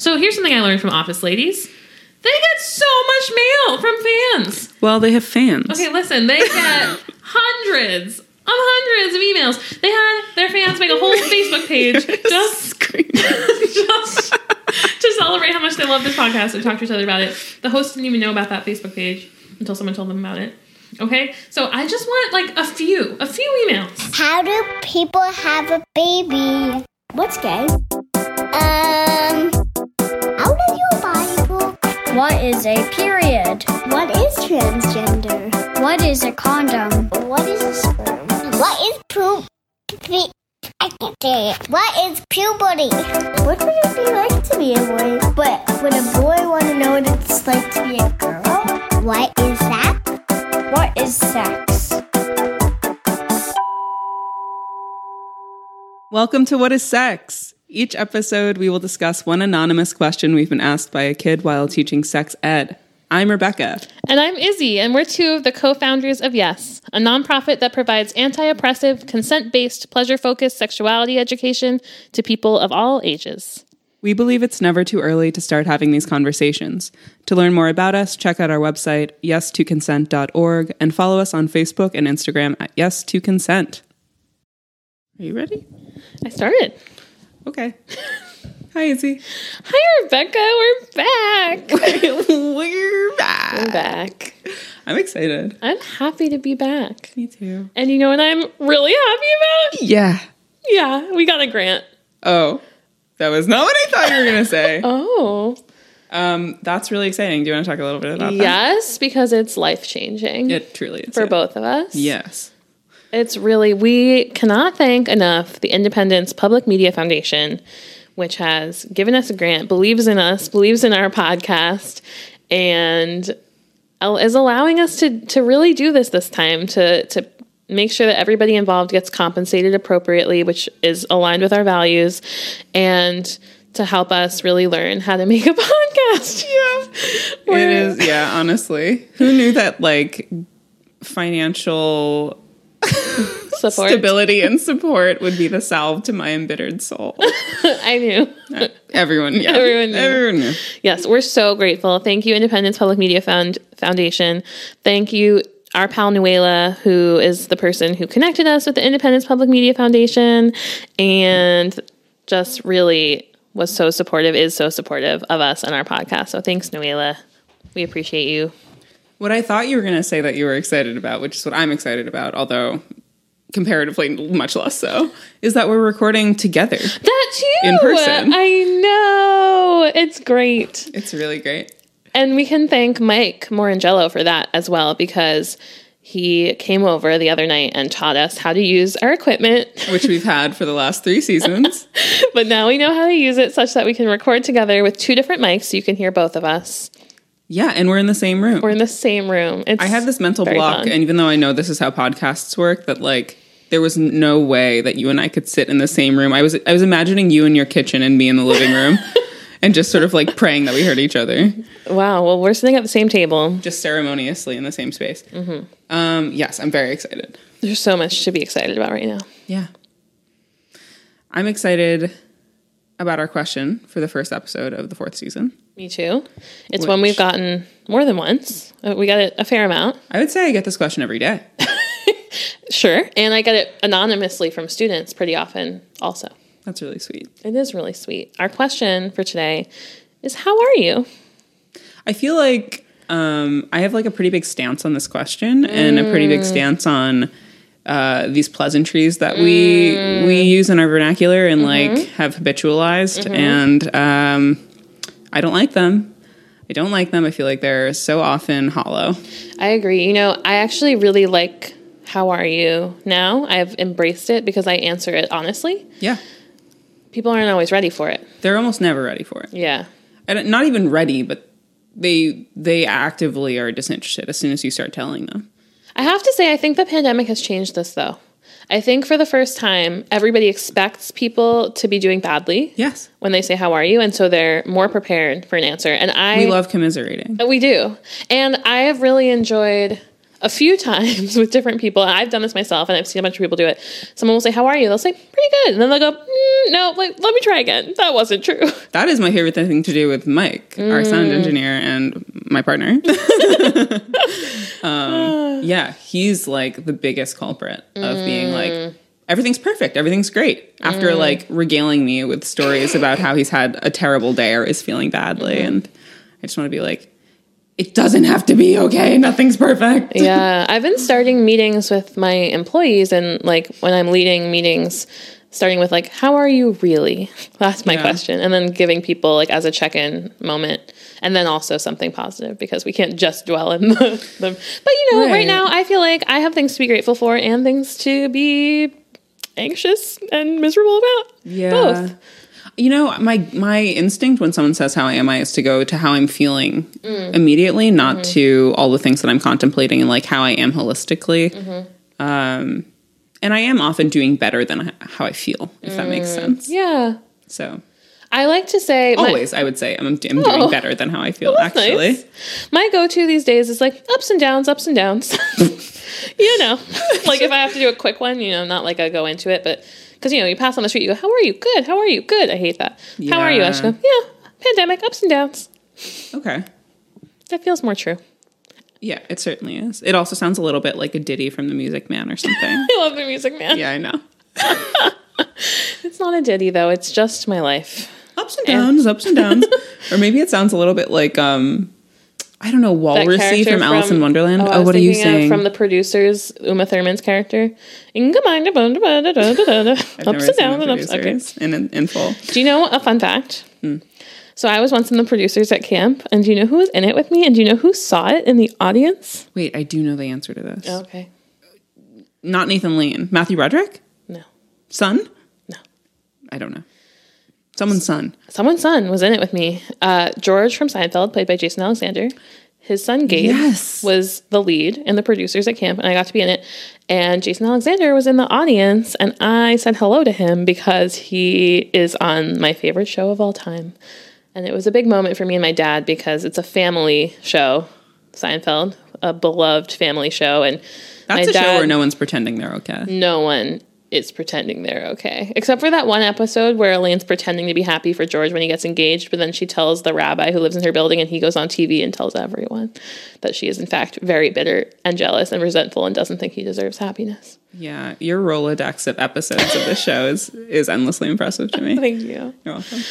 So here's something I learned from Office Ladies. They get so much mail from fans. Well, they have fans. Okay, listen, they get hundreds of hundreds of emails. They had their fans make a whole Facebook page just just to celebrate how much they love this podcast and talk to each other about it. The host didn't even know about that Facebook page until someone told them about it. Okay, so I just want like a few, a few emails. How do people have a baby? What's gay? Um, What is a period? What is transgender? What is a condom? What is a sperm? What is poop? I can't say it. What is puberty? What would it be like to be a boy? But would a boy want to know what it's like to be a girl? What is that? What is sex? Welcome to What is Sex? Each episode, we will discuss one anonymous question we've been asked by a kid while teaching sex ed. I'm Rebecca. And I'm Izzy, and we're two of the co founders of Yes, a nonprofit that provides anti oppressive, consent based, pleasure focused sexuality education to people of all ages. We believe it's never too early to start having these conversations. To learn more about us, check out our website, yes2consent.org, and follow us on Facebook and Instagram at yes2consent. Are you ready? I started. Okay. Hi, Izzy. Hi, Rebecca. We're back. We're back. We're back. I'm excited. I'm happy to be back. Me too. And you know what I'm really happy about? Yeah. Yeah, we got a grant. Oh, that was not what I thought you were going to say. Oh. Um, that's really exciting. Do you want to talk a little bit about that? Yes, because it's life changing It truly is. for yeah. both of us. Yes. It's really, we cannot thank enough the Independence Public Media Foundation, which has given us a grant, believes in us, believes in our podcast, and is allowing us to, to really do this this time to, to make sure that everybody involved gets compensated appropriately, which is aligned with our values, and to help us really learn how to make a podcast. Yeah. It is, yeah, honestly. Who knew that, like, financial support. stability and support would be the salve to my embittered soul? I knew. Uh, everyone, yeah. Everyone knew. Everyone knew. Yes, we're so grateful. Thank you, Independence Public Media Found Foundation. Thank you, our pal Nuela, who is the person who connected us with the Independence Public Media Foundation, and just really was so supportive, is so supportive of us and our podcast. So thanks, Nuela. We appreciate you. What I thought you were going to say that you were excited about, which is what I'm excited about, although comparatively much less so, is that we're recording together. That too. In person. I know. It's great. It's really great. And we can thank Mike Morangelo for that as well because he came over the other night and taught us how to use our equipment. Which we've had for the last three seasons. but now we know how to use it such that we can record together with two different mics so you can hear both of us. Yeah, and we're in the same room. We're in the same room. It's I had this mental block, fun. and even though I know this is how podcasts work, that like there was no way that you and I could sit in the same room. I was I was imagining you in your kitchen and me in the living room, and just sort of like praying that we heard each other, wow. Well, we're sitting at the same table. just ceremoniously in the same space. Mm-hmm. Um, yes, I'm very excited. There's so much to be excited about right now. Yeah, I'm excited about our question for the first episode of the fourth season. Me too. It's one we've gotten more than once. Uh, We got it a fair amount. I would say I get this question every day. Sure. And I get it anonymously from students pretty often also. That's really sweet. It is really sweet. Our question for today is How are you? I feel like um, I have like a pretty big stance on this question and a pretty big stance on uh, these pleasantries that we we use in our vernacular and like have habitualized, and um, I don't like them. I don't like them. I feel like they're so often hollow. I agree. You know, I actually really like How are you now? I've embraced it because I answer it honestly. Yeah, People aren't always ready for it. they're almost never ready for it. Yeah. And not even ready, but they they actively are disinterested as soon as you start telling them. I have to say, I think the pandemic has changed this though. I think for the first time, everybody expects people to be doing badly Yes, when they say, How are you? And so they're more prepared for an answer. And I we love commiserating. We do. And I have really enjoyed a few times with different people, and I've done this myself, and I've seen a bunch of people do it. Someone will say, "How are you?" They'll say, "Pretty good," and then they'll go, mm, "No, like let me try again. That wasn't true." That is my favorite thing to do with Mike, our Mm. sound engineer and my partner. um, yeah, he's like the biggest culprit of being Mm. like, everything's perfect, everything's great. After like regaling me with stories about how he's had a terrible day or is feeling badly. Mm-hmm. And I just want to be like, it doesn't have to be okay. Nothing's perfect. yeah, I've been starting meetings with my employees, and like when I'm leading meetings, starting with like, "How are you really?" That's my Yeah. question, and then giving people like as a check-in moment, and then also something positive because we can't just dwell in the. the but you know, right. Right. now I feel like I have things to be grateful for and things to be anxious and miserable about. Yeah. both. You know, my my instinct when someone says how am I is to go to how I'm feeling mm. immediately, not mm-hmm. to all the things that I'm contemplating and like how I am holistically. Mm-hmm. Um, and I am often doing better than how I feel, if that makes mm. sense. Yeah, So I like to say my- always, I would say I'm, I'm doing Oh. better than how I feel. Actually, nice. My go-to these days is like ups and downs, ups and downs. you know, like if I have to do a quick one, you know, not like I go into it, but because you know, you pass on the street, you go, "How are you? Good. How are you? Good." I hate that. How are you? I just go, Yeah. "Yeah, pandemic, ups and downs." okay. That feels more true. Yeah, it certainly is. It also sounds a little bit like a ditty from the Music Man or something. I love the music, man. yeah, I know. It's not a ditty though; it's just my life. ups and downs, ups and downs. or maybe it sounds a little bit like um I don't know, Walrusy character from, Alice in Wonderland. I Oh, what are you saying? From the producers, Uma Thurman's character. Ups and downs and ups. Okay. in, in, in full. Do you know a fun fact? Hmm. So I was once in the producers at camp, and do you know who was in it with me? And do you know who saw it in the audience? Wait, I do know the answer to this. Okay. Not Nathan Lane. Matthew Broderick? No. Son? No. I don't know. Someone's son. Someone's son was in it with me. Uh, George from Seinfeld, played by Jason Alexander. His son Gabe Yes. was the lead in the producers at camp, and I got to be in it. And Jason Alexander was in the audience, and I said hello to him because he is on my favorite show of all time. And it was a big moment for me and my dad because it's a family show, Seinfeld, a beloved family show, and That's my a show where no one's pretending they're okay. no one is pretending they're okay. Except for that one episode where Elaine's pretending to be happy for George when he gets engaged, but then she tells the rabbi who lives in her building and he goes on TV and tells everyone that she is in fact very bitter and jealous and resentful and doesn't think he deserves happiness. Yeah, your Rolodex of episodes of this show is, is endlessly impressive to me. Thank you. You're welcome.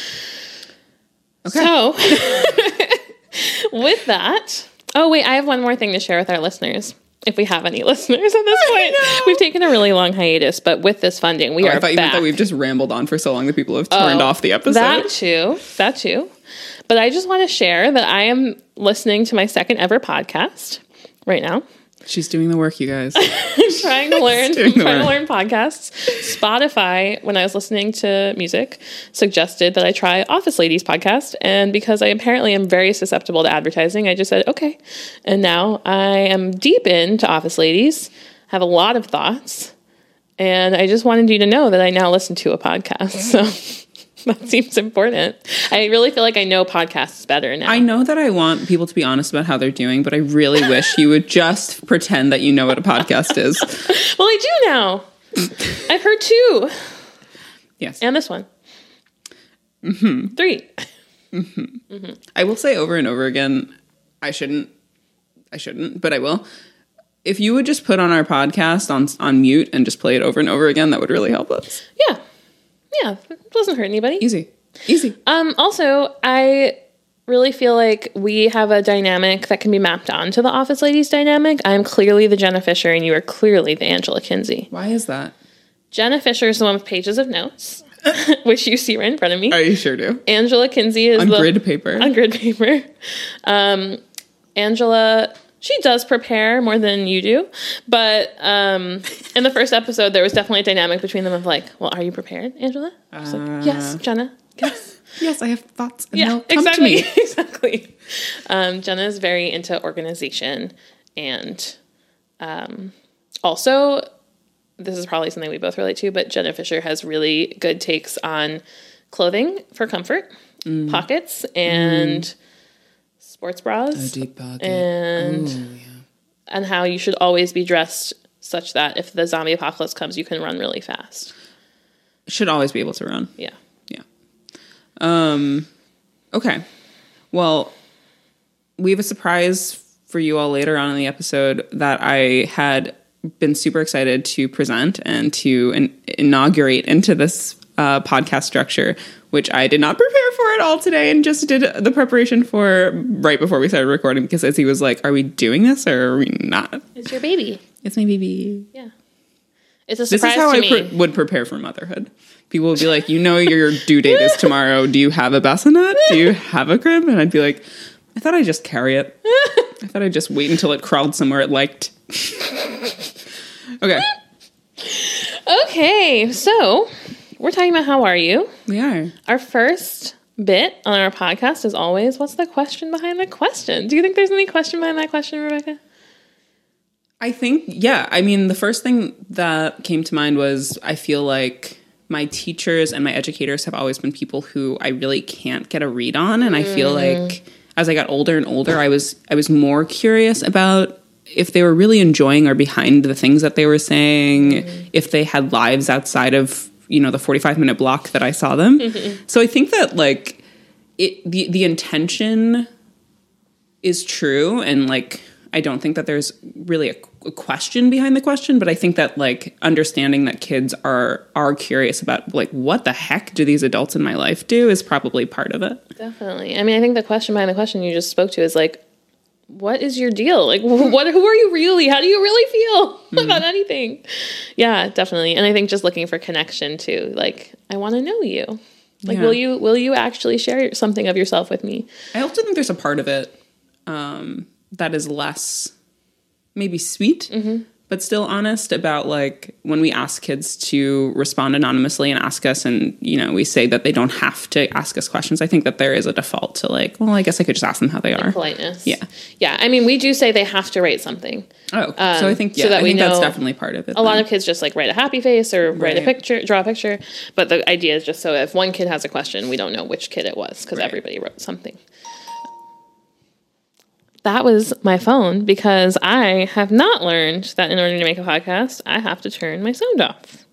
Okay. So, with that, oh wait, I have one more thing to share with our listeners. If we have any listeners at this point, we've taken a really long hiatus, but with this funding, we Oh, are I thought you meant back. that we've just rambled on for so long that people have turned Oh, off the episode. That too. That too. But I just want to share that I am listening to my second ever podcast right now. She's doing the work, you guys. trying to learn trying to learn podcasts. Spotify, when I was listening to music, suggested that I try Office Ladies podcast. And because I apparently am very susceptible to advertising, I just said, okay. And now I am deep into Office Ladies, have a lot of thoughts. And I just wanted you to know that I now listen to a podcast. So that seems important. I really feel like I know podcasts better now. I know that I want people to be honest about how they're doing, but I really wish you would just pretend that you know what a podcast is. well, I do now. I've heard two. Yes. And this one. Mm-hmm. Three. I will say over and over again, I shouldn't I shouldn't, but I will. If you would just put on our podcast on on mute and just play it over and over again, that would really help us. Yeah. Yeah. It doesn't hurt anybody. Easy. Easy. Um, also, I really feel like we have a dynamic that can be mapped onto the Office Ladies dynamic. I'm clearly the Jenna Fischer, and you are clearly the Angela Kinsey. Why is that? Jenna Fischer is the one with pages of notes, which you see right in front of me. I sure do. Angela Kinsey is On the grid paper. on grid paper. Um, Angela, she does prepare more than you do, but um, in the first episode, there was definitely a dynamic between them of like, "Well, are you prepared, Angela?" She's like, "Yes, Jenna. Yes." Yes, I have thoughts and yeah, come exactly, to me. exactly. Um, Jenna is very into organization, and um, also, this is probably something we both relate to. But Jenna Fischer has really good takes on clothing for comfort, Mm. pockets, and sports bras, Deep pocket. and Ooh, and how you should always be dressed such that if the zombie apocalypse comes, you can run really fast. Should always be able to run. Yeah. Yeah. Um okay. Well, we have a surprise for you all later on in the episode that I had been super excited to present and to in- inaugurate into this uh, podcast structure, which I did not prepare for at all today and just did the preparation for right before we started recording because Izzy was like, Are we doing this or are we not? It's your baby. It's my baby. Yeah. It's a This surprise is how to I pre- would prepare for motherhood. People would be like, "You know, your due date is tomorrow. Do you have a bassinet? Do you have a crib?" And I'd be like, "I thought I'd just carry it. I thought I'd just wait until it crawled somewhere it liked." okay, okay, so we're talking about how are you? we are. Our first bit on our podcast is always what's the question behind the question? Do you think there's any question behind that question, Rebecca? I think, yeah. I mean, the first thing that came to mind was I feel like my teachers and my educators have always been people who I really can't get a read on, and I feel mm. like as I got older and older, I was I was more curious about if they were really enjoying or behind the things that they were saying, mm. if they had lives outside of you know the forty five minute block that I saw them. Mm-hmm. so I think that like it the the intention is true and like i don't think that there's really a, a question behind the question but i think that like understanding that kids are are curious about like what the heck do these adults in my life do is probably part of it Definitely. I mean, I think the question behind the question you just spoke to is like, what is your deal? Like, what? Who are you really? How do you really feel about anything? Yeah, definitely. And I think just looking for connection too. Like, I want to know you. Like, Yeah. will you will you actually share something of yourself with me? i also think there's a part of it um that is less maybe sweet but still honest about like when we ask kids to respond anonymously and ask us and you know we say that they don't have to ask us questions i think that there is a default to like well i guess i could just ask them how they are Politeness. Yeah. Yeah. I mean, we do say they have to write something. Oh, so I um, think so yeah, that I we think that's know definitely part of it. A lot of kids just like write a happy face or write a picture, draw a picture. But the idea is just so if one kid has a question, we don't know which kid it was because Right. everybody wrote something. That was my phone because I have not learned that in order to make a podcast, I have to turn my sound off.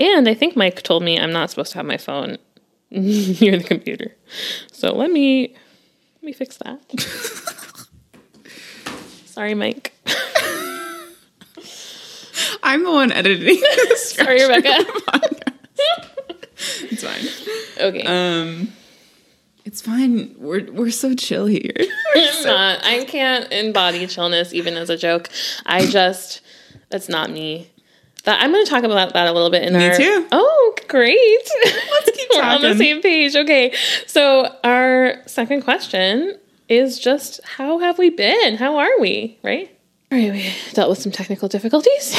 And I think Mike told me I'm not supposed to have my phone near the computer. So let me let me fix that. Sorry, Mike. I'm the one editing. this Sorry, Rebecca. it's fine. Okay. Um, it's fine. We're we're so chill here. I'm not. I can't embody chillness even as a joke. I just that's not me. That I'm going to talk about that a little bit in Me our. too. Oh, great! Let's keep We're on the same page. Okay, so our second question is just how have we been? How are we? Right. All right. We dealt with some technical difficulties.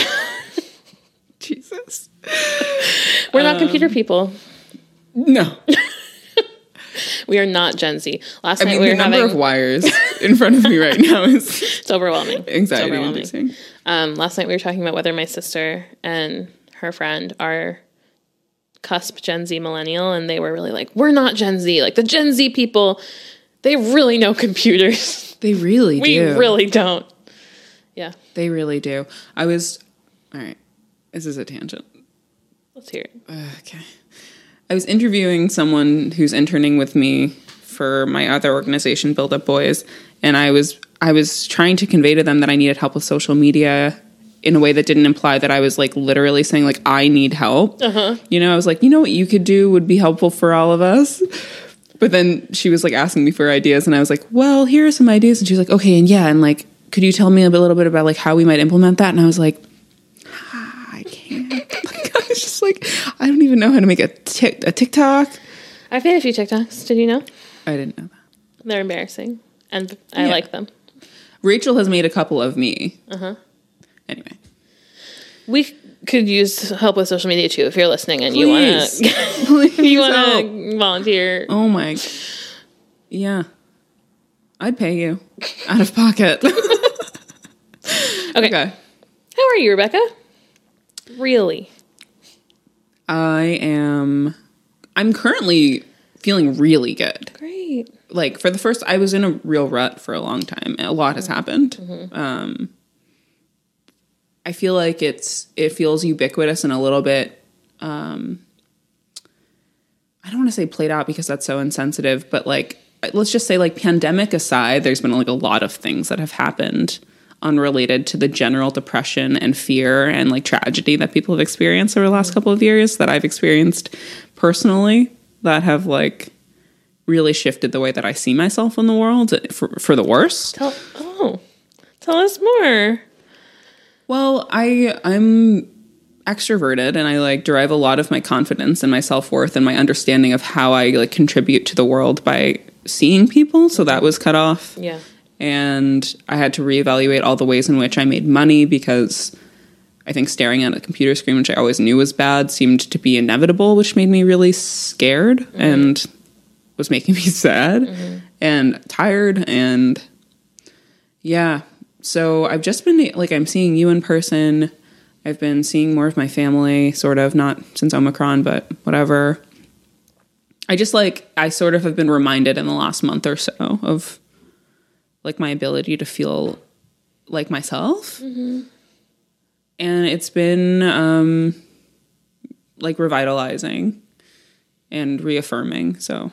Jesus. We're Um, not computer people. No. We are not Gen Z. Last I night mean, we the were number having. of wires in front of me right now is it's overwhelming. It's anxiety overwhelming. Um, last night we were talking about whether my sister and her friend are cusp Gen Z millennial, and they were really like, "We're not Gen Z. Like the Gen Z people, they really know computers. They really we do. really don't." Yeah, They really do. I was. All right. This is a tangent. let's hear it. Okay. I was interviewing someone who's interning with me for my other organization, Build Up Boys, and I was I was trying to convey to them that I needed help with social media in a way that didn't imply that I was like literally saying like I need help. Uh-huh. You know, I was like, you know what you could do would be helpful for all of us. But then she was like asking me for ideas, and I was like, well, here are some ideas, and she was like, okay, and yeah, and like, could you tell me a little bit about like how we might implement that? And I was like, I can't. Like, I was just like, I don't even know how to make a tic- a TikTok. I've made a few TikToks. Did you know? I didn't know that. They're embarrassing, and I Yeah. like them. Rachel has made a couple of me. Uh Uh-huh. Anyway, We could use help with social media too if you're listening and you want to. you want to volunteer. Oh my. Yeah, I'd pay you out of pocket. Okay. okay. How are you, Rebecca? Really? I am. I'm currently feeling really good. Great. like for the first i was in a real rut for a long time a lot has happened um I feel like it's it feels ubiquitous and a little bit um I don't want to say played out because that's so insensitive, but like let's just say like pandemic aside, there's been like a lot of things that have happened unrelated to the general depression and fear and like tragedy that people have experienced over the last couple of years that I've experienced personally that have like really shifted the way that I see myself in the world for, for the worse. Tell, oh, tell us more. Well, I I'm extroverted and I like derive a lot of my confidence and my self-worth and my understanding of how I like contribute to the world by seeing people. So that was cut off. Yeah. And I had to reevaluate all the ways in which I made money because I think staring at a computer screen, which I always knew was bad, seemed to be inevitable, which made me really scared mm-hmm. and was making me sad mm-hmm. and tired. And yeah, so I've just been like, I'm seeing you in person. I've been seeing more of my family, sort of, not since Omicron, but whatever. I just like, I sort of have been reminded in the last month or so of like my ability to feel like myself. Mm-hmm. And it's been um, like revitalizing and reaffirming. So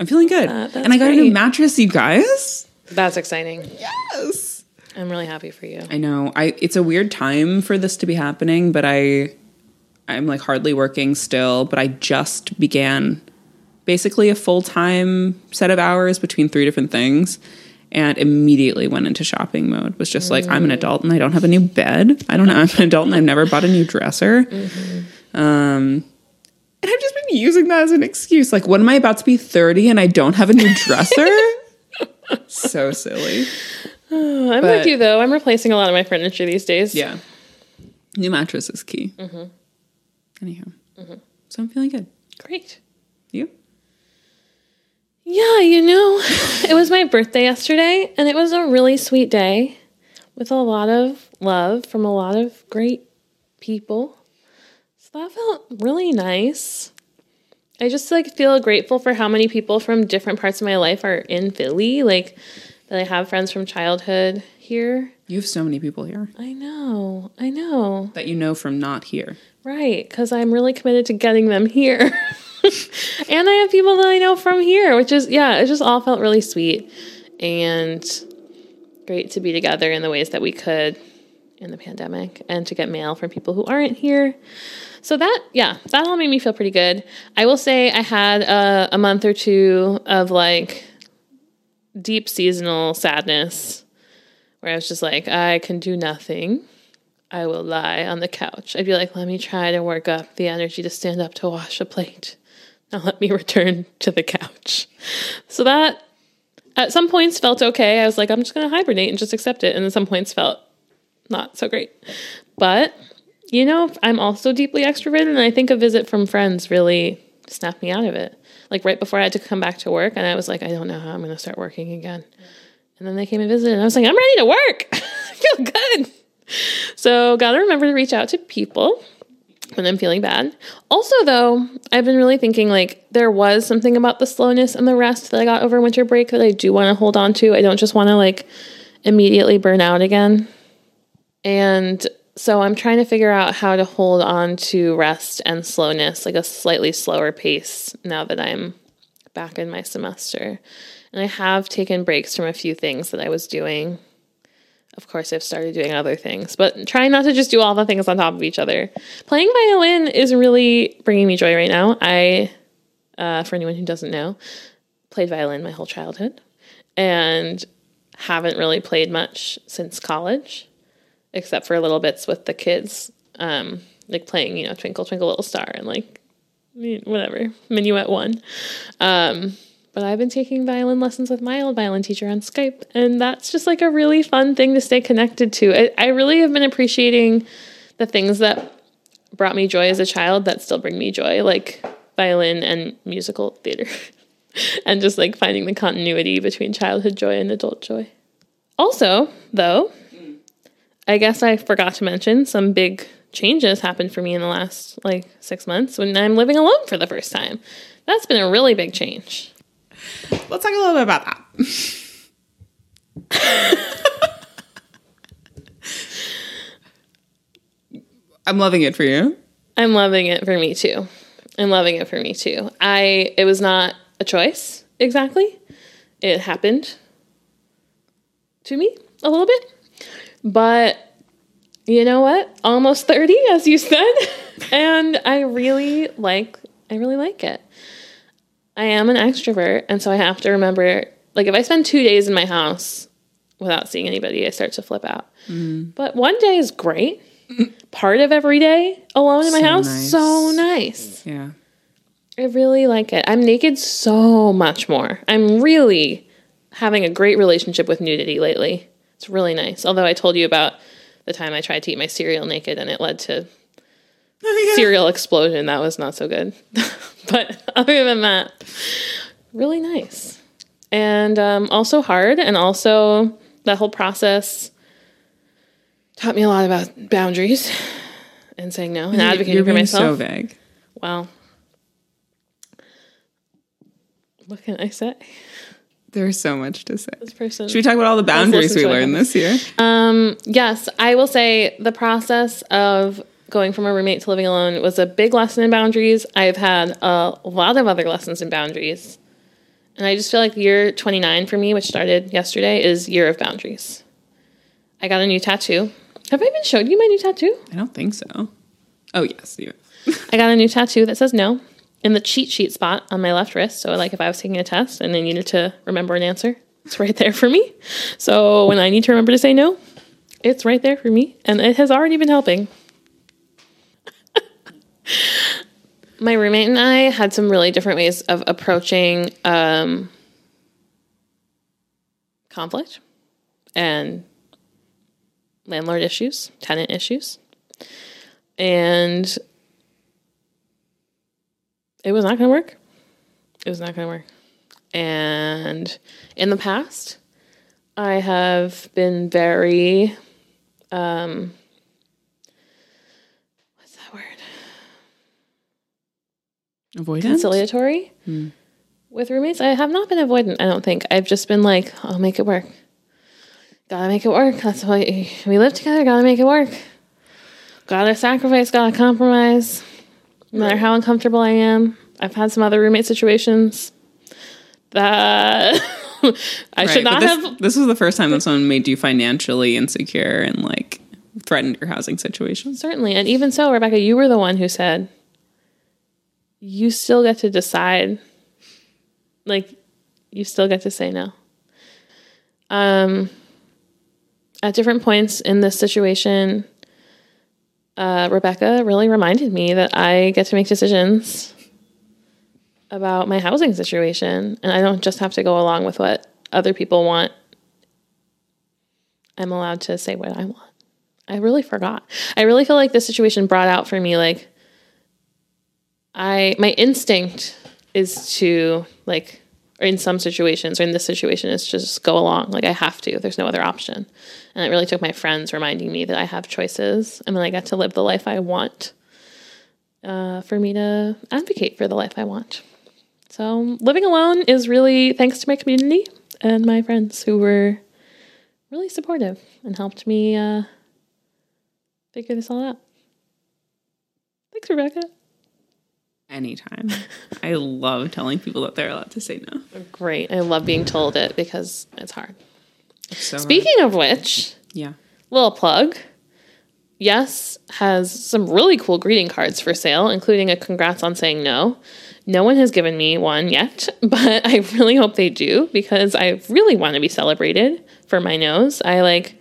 I'm feeling good. Uh, and I got great. a new mattress, you guys. That's exciting. Yes. I'm really happy for you. I know. I it's a weird time for this to be happening, but I I'm like hardly working still, but I just began basically a full-time set of hours between three different things and immediately went into shopping mode. Was just like, I'm an adult and I don't have a new bed. I don't know. I'm an adult and I've never bought a new dresser. Mm-hmm. Um, and I've just been using that as an excuse. Like, when am I about to be 30 and I don't have a new dresser? so silly. Oh, I'm but, with you though. I'm replacing a lot of my furniture these days. Yeah. New mattress is key. Mm-hmm. Anyhow. Mm-hmm. So I'm feeling good. Great. Yeah, you know, it was my birthday yesterday, and it was a really sweet day with a lot of love from a lot of great people. So that felt really nice. I just like feel grateful for how many people from different parts of my life are in Philly. Like that I have friends from childhood here. You have so many people here. I know. I know. That you know from not here. Right, because I'm really committed to getting them here. and I have people that I know from here, which is, yeah, it just all felt really sweet and great to be together in the ways that we could in the pandemic and to get mail from people who aren't here. So that, yeah, that all made me feel pretty good. I will say I had a, a month or two of like deep seasonal sadness where I was just like, I can do nothing. I will lie on the couch. I'd be like, let me try to work up the energy to stand up to wash a plate. Now let me return to the couch. So that at some points felt okay. I was like, I'm just going to hibernate and just accept it. And at some points felt not so great. But you know, I'm also deeply extroverted, and I think a visit from friends really snapped me out of it. Like right before I had to come back to work, and I was like, I don't know how I'm going to start working again. And then they came and visited, and I was like, I'm ready to work. I feel good. So, gotta remember to reach out to people when I'm feeling bad. Also, though, I've been really thinking like there was something about the slowness and the rest that I got over winter break that I do want to hold on to. I don't just want to like immediately burn out again. And so I'm trying to figure out how to hold on to rest and slowness, like a slightly slower pace now that I'm back in my semester. And I have taken breaks from a few things that I was doing. Of course, I've started doing other things, but trying not to just do all the things on top of each other. Playing violin is really bringing me joy right now. I, uh, for anyone who doesn't know, played violin my whole childhood and haven't really played much since college except for little bits with the kids, um, like playing, you know, Twinkle Twinkle Little Star and like whatever Minuet One. Um, but I've been taking violin lessons with my old violin teacher on Skype, and that's just like a really fun thing to stay connected to. I, I really have been appreciating the things that brought me joy as a child that still bring me joy, like violin and musical theater, and just like finding the continuity between childhood joy and adult joy. Also, though, I guess I forgot to mention some big changes happened for me in the last like six months when I'm living alone for the first time. That's been a really big change. Let's talk a little bit about that. I'm loving it for you. I'm loving it for me too. I'm loving it for me too. I it was not a choice exactly. It happened to me a little bit. But you know what? Almost 30 as you said, and I really like I really like it. I am an extrovert, and so I have to remember like if I spend 2 days in my house without seeing anybody, I start to flip out. Mm. But one day is great. Part of every day alone in my house, nice. so nice. Yeah. I really like it. I'm naked so much more. I'm really having a great relationship with nudity lately. It's really nice. Although I told you about the time I tried to eat my cereal naked and it led to cereal explosion. That was not so good. but other than that, really nice. And um, also hard. And also, that whole process taught me a lot about boundaries and saying no and advocating You're for being so myself. vague. Well, what can I say? There's so much to say. This person. Should we talk about all the boundaries we learned this year? Um, yes, I will say the process of going from a roommate to living alone was a big lesson in boundaries. I've had a lot of other lessons in boundaries. And I just feel like year 29 for me, which started yesterday, is year of boundaries. I got a new tattoo. Have I even showed you my new tattoo? I don't think so. Oh yes, you. I got a new tattoo that says no in the cheat sheet spot on my left wrist. So, like, if I was taking a test and I needed to remember an answer, it's right there for me. So, when I need to remember to say no, it's right there for me. And it has already been helping. My roommate and I had some really different ways of approaching um, conflict and landlord issues, tenant issues. And it was not going to work. It was not going to work. And in the past, I have been very, um, what's that word? Avoidance. Conciliatory hmm. with roommates. I have not been avoidant, I don't think. I've just been like, I'll make it work. Gotta make it work. That's why we live together. Gotta make it work. Gotta sacrifice. Gotta compromise. No matter how uncomfortable I am. I've had some other roommate situations that I should Right, but not this, have. This was the first time that someone made you financially insecure and like threatened your housing situation. Certainly. And even so, Rebecca, you were the one who said, you still get to decide. Like, you still get to say no. Um, at different points in this situation, uh, Rebecca really reminded me that I get to make decisions about my housing situation, and I don't just have to go along with what other people want. I'm allowed to say what I want. I really forgot. I really feel like this situation brought out for me like I my instinct is to like or in some situations or in this situation is just go along like I have to. There's no other option. And it really took my friends reminding me that I have choices and then I get to live the life I want. Uh, for me to advocate for the life I want. So living alone is really thanks to my community and my friends who were really supportive and helped me uh, figure this all out. Thanks, Rebecca. Anytime. I love telling people that they're allowed to say no. Great. I love being told it because it's hard. So Speaking of which, yeah. little plug. Yes has some really cool greeting cards for sale, including a congrats on saying no. No one has given me one yet, but I really hope they do because I really want to be celebrated for my nose. I like,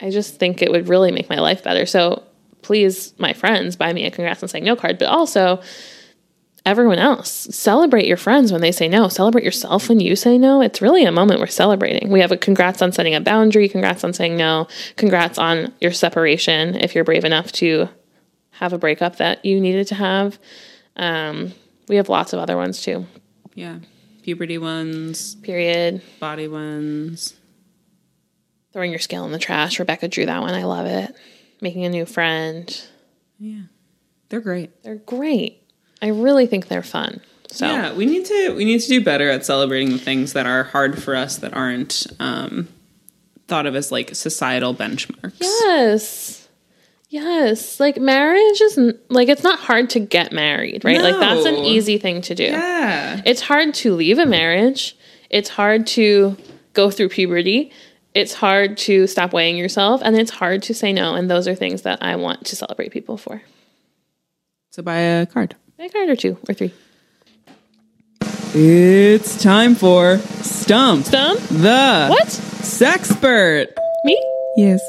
I just think it would really make my life better. So please, my friends, buy me a congrats on saying no card, but also everyone else. Celebrate your friends when they say no. Celebrate yourself when you say no. It's really a moment we're celebrating. We have a congrats on setting a boundary, congrats on saying no, congrats on your separation if you're brave enough to have a breakup that you needed to have. Um, we have lots of other ones too. Yeah. Puberty ones, Period. body ones. Throwing your scale in the trash. Rebecca drew that one. I love it. Making a new friend. Yeah. They're great. They're great. I really think they're fun. So Yeah, we need to we need to do better at celebrating the things that are hard for us that aren't um, thought of as like societal benchmarks. Yes. Yes, like marriage is like it's not hard to get married, right? Like that's an easy thing to do. Yeah. It's hard to leave a marriage. It's hard to go through puberty. It's hard to stop weighing yourself and it's hard to say no and those are things that I want to celebrate people for. So buy a card. Buy a card or two or three. It's time for Stump Stump? the What? Sexpert. Me? Yes.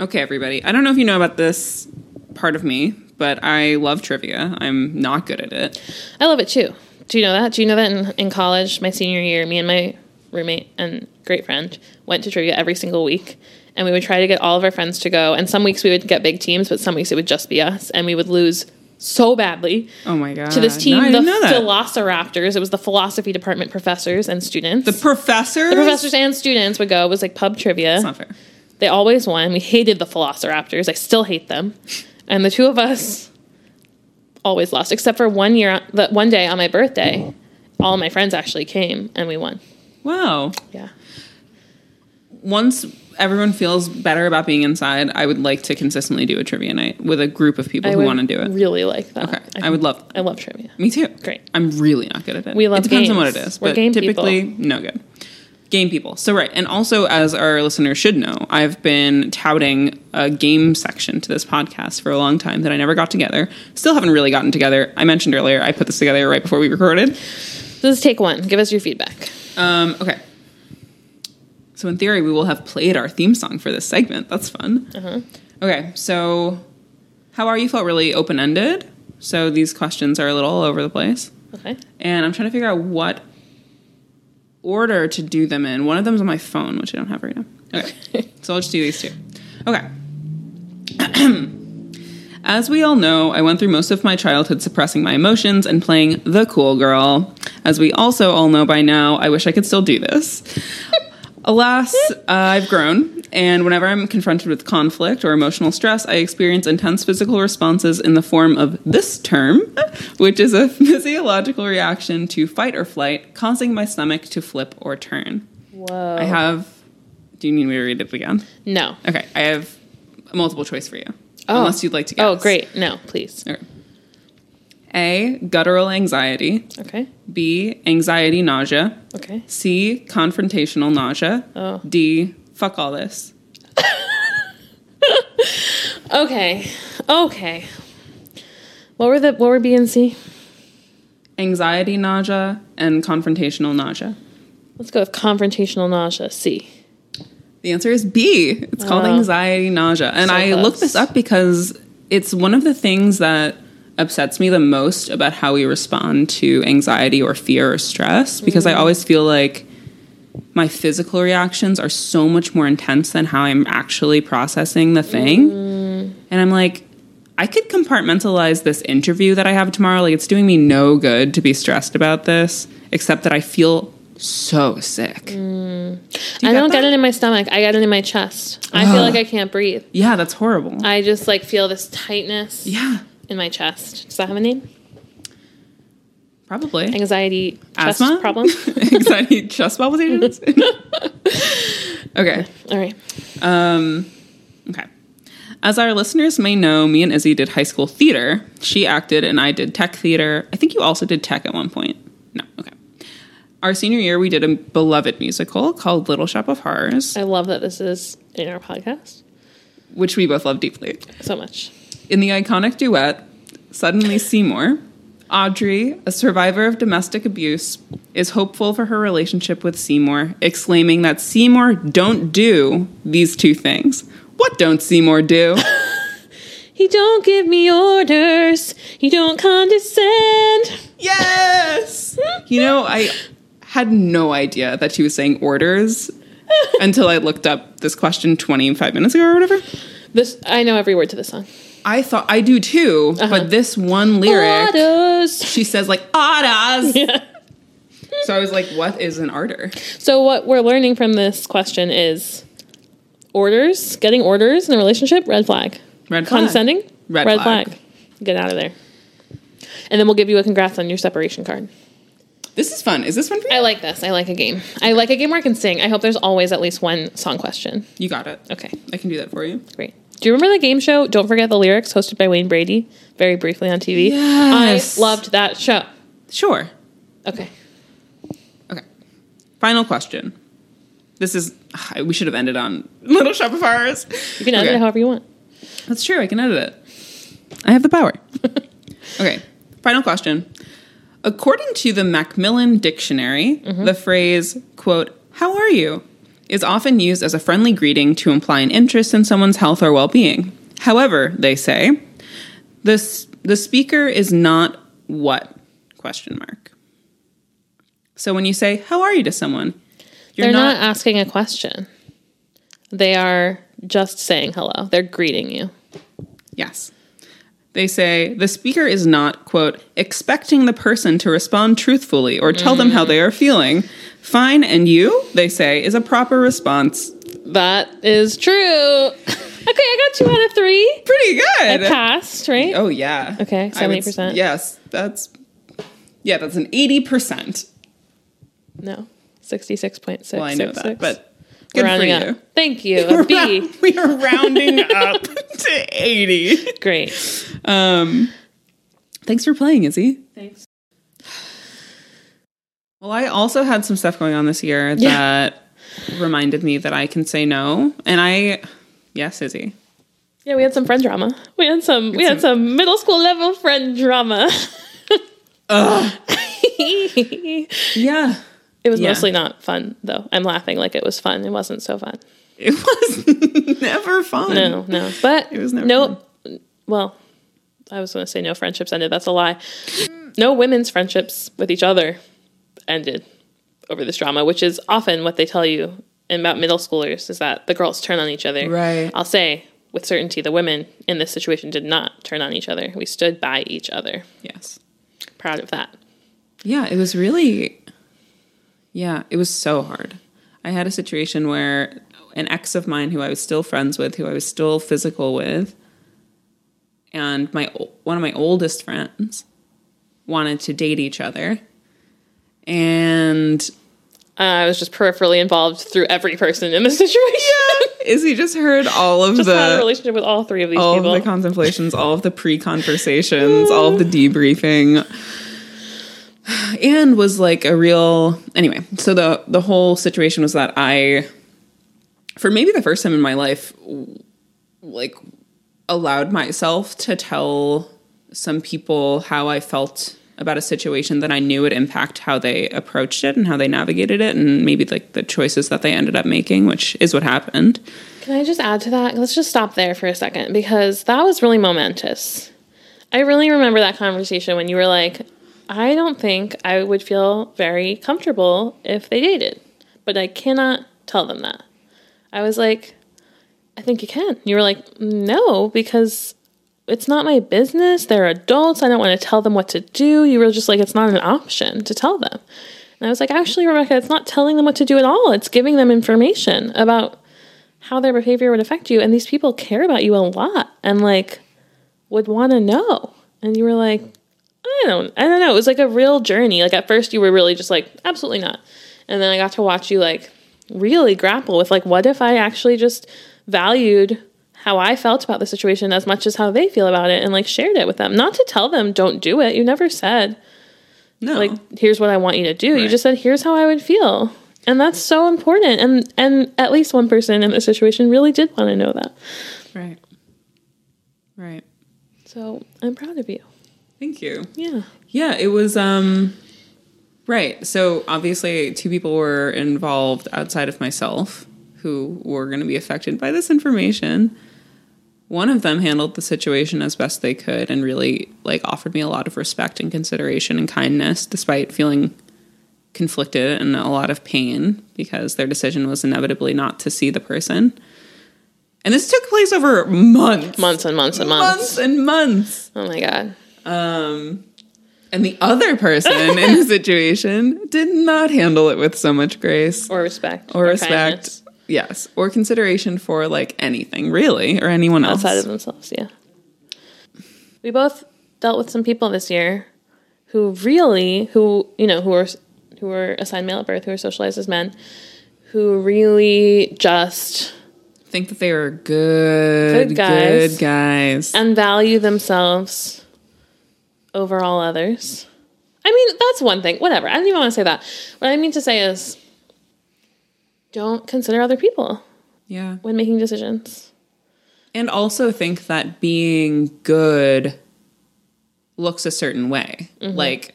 Okay, everybody. I don't know if you know about this part of me, but I love trivia. I'm not good at it. I love it too. Do you know that? Do you know that in, in college, my senior year, me and my roommate and great friend went to trivia every single week. And we would try to get all of our friends to go. And some weeks we would get big teams, but some weeks it would just be us. And we would lose so badly Oh my god. to this team, no, the didn't know that. Velociraptors. It was the philosophy department professors and students. the professors. the professors and students would go. It was like pub trivia. It's not fair. They always won. We hated the Velociraptors. I still hate them. And the two of us always lost, except for one year, that one day on my birthday, all my friends actually came and we won. Wow. Yeah. Once everyone feels better about being inside, I would like to consistently do a trivia night with a group of people I who would want to do it. Really like that. Okay, I would love- I love trivia. Me too. Great. I'm really not good at it. We love It depends on what it is, games. We're but game typically people. no good. Game people. So right, and also as our listeners should know, I've been touting a game section to this podcast for a long time that I never got together. Still haven't really gotten together. I mentioned earlier I put this together right before we recorded. This is take one. Give us your feedback. Um, okay. So in theory, we will have played our theme song for this segment. That's fun. Uh-huh. Okay, so how are you felt really open ended. So these questions are a little all over the place. Okay. and I'm trying to figure out what order to do them in. One of them is on my phone, which I don't have right now. Okay, so I'll just do these two. Okay. As we all know, I went through most of my childhood suppressing my emotions and playing the cool girl. As we also all know by now, I wish I could still do this. Alas, uh, I've grown, and whenever I'm confronted with conflict or emotional stress, I experience intense physical responses in the form of this term, which is a physiological reaction to fight or flight, causing my stomach to flip or turn. Whoa. I have. Do you need me to read it again? no. Okay, I have a multiple choice for you. Oh. Unless you'd like to oh, guess. Oh, great. No, please. Okay. A. Guttural anxiety. Okay. B. Anxiety nausea. Okay. C. Confrontational nausea. Oh. D. Fuck all this. Okay. Okay. What were the what were B and C? Anxiety nausea and confrontational nausea. Let's go with confrontational nausea. C. The answer is B. It's called anxiety nausea. And So I close. looked this up because it's one of the things that upsets me the most about how we respond to anxiety or fear or stress because Mm. I always feel like my physical reactions are so much more intense than how I'm actually processing the thing. Mm. And I'm like, I could compartmentalize this interview that I have tomorrow. Like, it's doing me no good to be stressed about this, except that I feel so sick. Mm. I don't that? get it in my stomach. I get it in my chest. I feel like I can't breathe. Yeah, that's horrible. I just like feel this tightness yeah, in my chest. Does that have a name? probably. Anxiety chest Asthma problem. anxiety chest palpitations. okay. All right. Um, okay. As our listeners may know, me and Izzy did high school theater. She acted and I did tech theater. I think you also did tech at one point. No, okay. Our senior year, we did a beloved musical called Little Shop of Horrors, I love that this is in our podcast which we both love deeply. so much. In the iconic duet, Suddenly Seymour, Audrey, a survivor of domestic abuse, is hopeful for her relationship with Seymour, exclaiming that Seymour don't do these two things. What don't Seymour do? He don't give me orders. He don't condescend. yes! You know, I had no idea that she was saying orders until I looked up this question 25 minutes ago or whatever. This I know every word to this song. I thought I do too, but uh-huh. this one lyric, she says like orders. Yeah. So I was like, what is an order? So what we're learning from this question is orders, getting orders in a relationship, red flag. Red flag. Condescending, Red flag. Get out of there. And then we'll give you a congrats on your separation card. This is fun. Is this fun for you? I like this. I like a game. I like a game where I can sing. I hope there's always at least one song question. you got it. Okay, I can do that for you. great. Do you remember the game show? Don't forget the lyrics, hosted by Wayne Brady, very briefly on TV. Yes. I loved that show. Sure. Okay, Okay. Final question. This is. Ah, we should have ended on Little Shop of Horrors. you can edit Okay. it however you want. That's true. I can edit it. I have the power. okay. Final question. According to the Macmillan Dictionary, mm-hmm. the phrase, quote, how are you, is often used as a friendly greeting to imply an interest in someone's health or well being. However, they say, this, the speaker is not what? Question mark. So when you say, how are you to someone, you're They're not, asking a question. They are just saying hello. They're greeting you. Yes. They say the speaker is not, quote, expecting the person to respond truthfully or tell them how they are feeling. Fine, and you, they say, is a proper response. That is true. okay, I got two out of three. Pretty good. I passed, right? Oh, yeah. Okay, I would s- 70%. Yes, that's, yeah, that's an 80%. No, sixty-six point six. Well, I know that, but We're good for rounding you. up. Thank you. A B. we are rounding up to 80. Great. Um, thanks for playing, Izzy. Thanks. Well, I also had some stuff going on this year Yeah. that reminded me that I can say no. And I, yes, Izzy. Yeah, we had some friend drama. We had some. We had some middle school level friend drama. it Yeah. Was Yeah. mostly not fun though. I'm laughing like it was fun. It wasn't so fun. It was never fun. No, no. But It was never no. Well, I was going to say no friendships ended. That's a lie. No women's friendships with each other ended over this drama, which is often what they tell you about middle schoolers is that the girls turn on each other. Right. I'll say with certainty the women in this situation did not turn on each other. We stood by each other. Yes. Proud of that. Yeah, it was really, yeah, it was so hard. I had a situation where an ex of mine who I was still friends with, who I was still physical with, and my one of my oldest friends wanted to date each other. And Uh, I was just peripherally involved through every person in the situation. Izzy just heard all of just had a the relationship with all three of these all people. of the contemplations, all of the pre-conversations, all of the debriefing. And was like a real anyway, so the the whole situation was that I for maybe the first time in my life like allowed myself to tell some people how I felt about a situation that I knew would impact how they approached it and how they navigated it and maybe like the choices that they ended up making, which is what happened. Can I just add to that? Let's just stop there for a second because that was really momentous. I really remember that conversation when you were like, I don't think I would feel very comfortable if they dated, but I cannot tell them that. I was like, I think you can. You were like, no, because it's not my business. They're adults. I don't want to tell them what to do. You were just like, it's not an option to tell them. And I was like, actually, Rebecca, it's not telling them what to do at all. It's giving them information about how their behavior would affect you. And these people care about you a lot and like would want to know. And you were like, I don't, I don't know. It was like a real journey. Like at first you were really just like, absolutely not. And then I got to watch you like really grapple with like, what if I actually just valued how I felt about the situation as much as how they feel about it and like shared it with them. Not to tell them don't do it. You never said No. like here's what I want you to do. You just said here's how I would feel. And that's so important. And and at least one person in the situation really did want to know that. right. Right. So I'm proud of you. Thank you. Yeah. Yeah, it was um right. So obviously two people were involved outside of myself who were going to be affected by this information. One of them handled the situation as best they could and really like offered me a lot of respect and consideration and kindness despite feeling conflicted and a lot of pain because their decision was inevitably not to see the person. And this took place over months. Months and months and months. Months and months. Oh my god. Um, and the other person in the situation did not handle it with so much grace Or respect. or respect. kindness Yes, or consideration for like anything really, or anyone else. outside of themselves, yeah. We both dealt with some people this year who really who you know who are who are assigned male at birth, who are socialized as men, who really just Think that they are good, Good guys. good guys. and value themselves over all others. I mean, that's one thing. Whatever. I don't even want to say that. What I mean to say is don't consider other people Yeah. when making decisions. And also think that being good looks a certain way. Mm-hmm. Like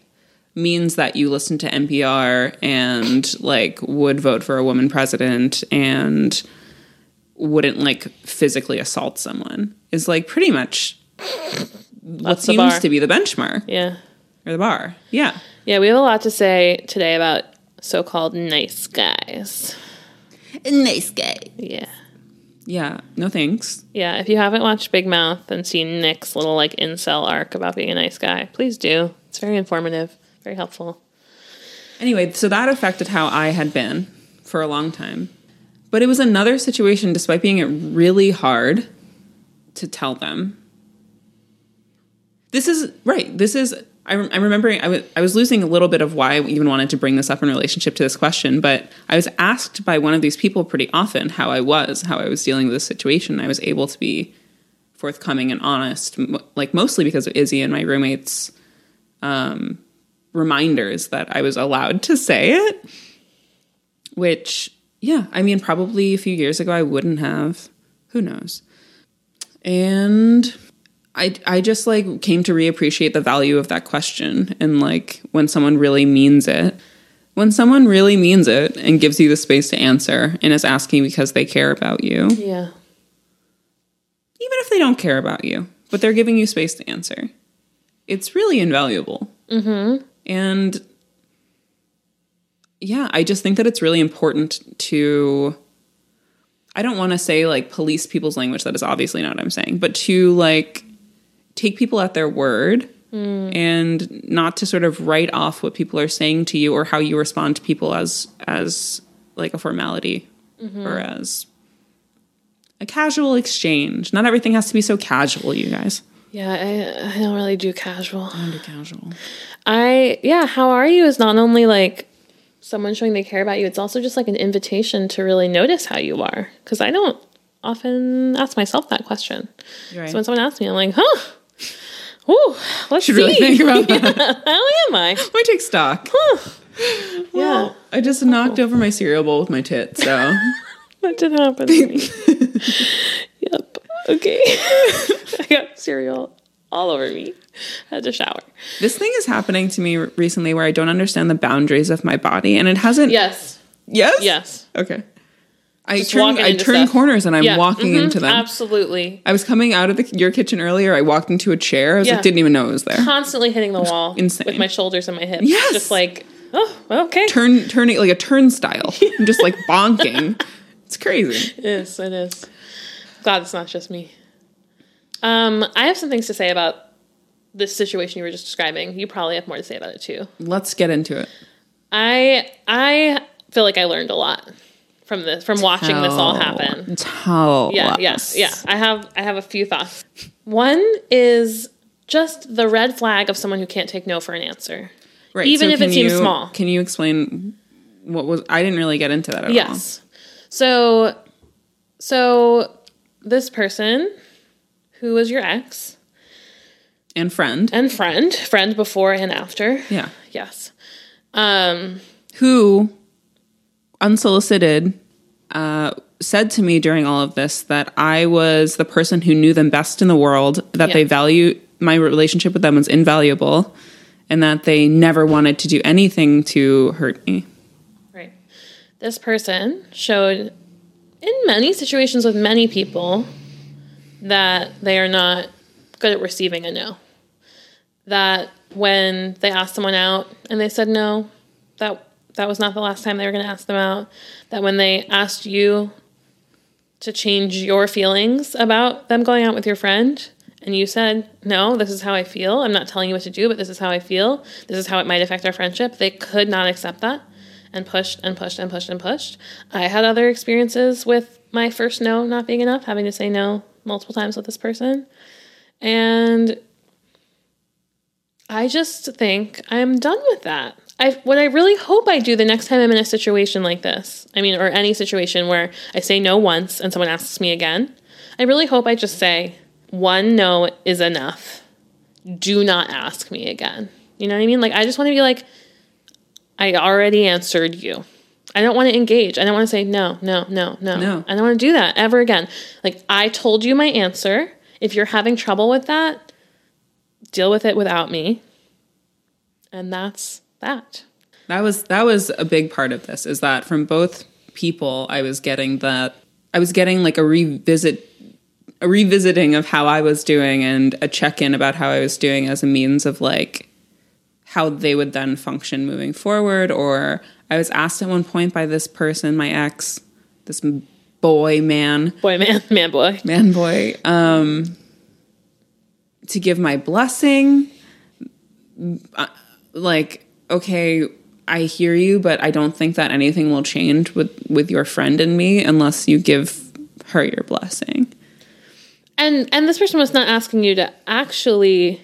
means that you listen to NPR and like would vote for a woman president and wouldn't like physically assault someone is like pretty much what That's seems bar. to be the benchmark Yeah. or the bar. Yeah. Yeah, we have a lot to say today about so called nice guys. Nice guy. Yeah. Yeah. No thanks. Yeah, if you haven't watched Big Mouth and seen Nick's little like incel arc about being a nice guy, please do. It's very informative, very helpful. Anyway, so that affected how I had been for a long time. But it was another situation, despite being it really hard to tell them. This is right. This is. I I'm remembering. I was I was losing a little bit of why I even wanted to bring this up in relationship to this question. But I was asked by one of these people pretty often how I was, how I was dealing with the situation. I was able to be forthcoming and honest, m- like mostly because of Izzy and my roommates um, reminders that I was allowed to say it. Which, yeah, I mean, probably a few years ago I wouldn't have. Who knows? And I, I just like came to reappreciate the value of that question and like when someone really means it. When someone really means it and gives you the space to answer and is asking because they care about you, yeah even if they don't care about you, but they're giving you space to answer, it's really invaluable. Mm-hmm. And yeah, I just think that it's really important to. I don't want to say like police people's language. That is obviously not what I'm saying, but to like take people at their word mm. and not to sort of write off what people are saying to you or how you respond to people as as like a formality mm-hmm. or as a casual exchange. Not everything has to be so casual, you guys. Yeah, I, I don't really do casual. Under casual. I, yeah, how are you is not only like someone showing they care about you, it's also just like an invitation to really notice how you are. Because I don't often ask myself that question. Right. So when someone asks me, I'm like, huh, ooh, let's should see. really think about that. how am I? I take stock. yeah, I just knocked over my cereal bowl with my tit, so that did happen to me. yep. Okay. I got cereal all over me. I had to shower. this thing is happening to me recently where I don't understand the boundaries of my body, and it hasn't. Yes. Yes. Yes. Okay. I Just turn I turn stuff. corners and I'm Yeah. walking Mhm. into them. Absolutely. I was coming out of the, your kitchen earlier. I walked into a chair. I was Yeah. like, didn't even know it was there. Constantly hitting the wall insane. with my shoulders and my hips. Yes. Just like, oh, okay. Turn turning like a turnstile. I'm just like bonking. It's crazy. It is. It is. Glad it's not just me. Um, I have some things to say about this situation you were just describing. You probably have more to say about it too. Let's get into it. I I feel like I learned a lot from this from watching this all happen. Tell Yeah, yes, yeah. I have I have a few thoughts. One is just the red flag of someone who can't take no for an answer. Right. Even if it seems you- small. Can you explain what was? I didn't really get into that at all. Yes. So so this person who was your ex And friend. and friend, friend before and after. Yeah. Yes. Um who unsolicited uh, said to me during all of this that I was the person who knew them best in the world, that Yeah. they value my relationship with them was invaluable, and that they never wanted to do anything to hurt me. Right. This person showed in many situations with many people that they are not good at receiving a no. That when they asked someone out and they said no, that that was not the last time they were going to ask them out. That when they asked you to change your feelings about them going out with your friend and you said, "No, this is how I feel. I'm not telling you what to do, but this is how I feel. This is how it might affect our friendship." They could not accept that and pushed and pushed and pushed and pushed. I had other experiences with my first no not being enough, having to say no multiple times with this person. And I just think I'm done with that. I what I really hope I do the next time I'm in a situation like this. I mean, or any situation where I say no once and someone asks me again. I really hope I just say one no is enough. Do not ask me again. You know what I mean? Like I just want to be like I already answered you. I don't want to engage. I don't want to say no, no, no, no. No. I don't want to do that ever again. Like I told you my answer. If you're having trouble with that, deal with it without me. And that's that. That was that was a big part of this is that from both people I was getting that I was getting like a revisit a revisiting of how I was doing and a check-in about how I was doing as a means of like how they would then function moving forward or I was asked at one point by this person my ex this boy man Boy, man, man, boy. man boy um to give my blessing Uh, like okay i hear you but i don't think that anything will change with with your friend and me unless you give her your blessing And and this person was not asking you to actually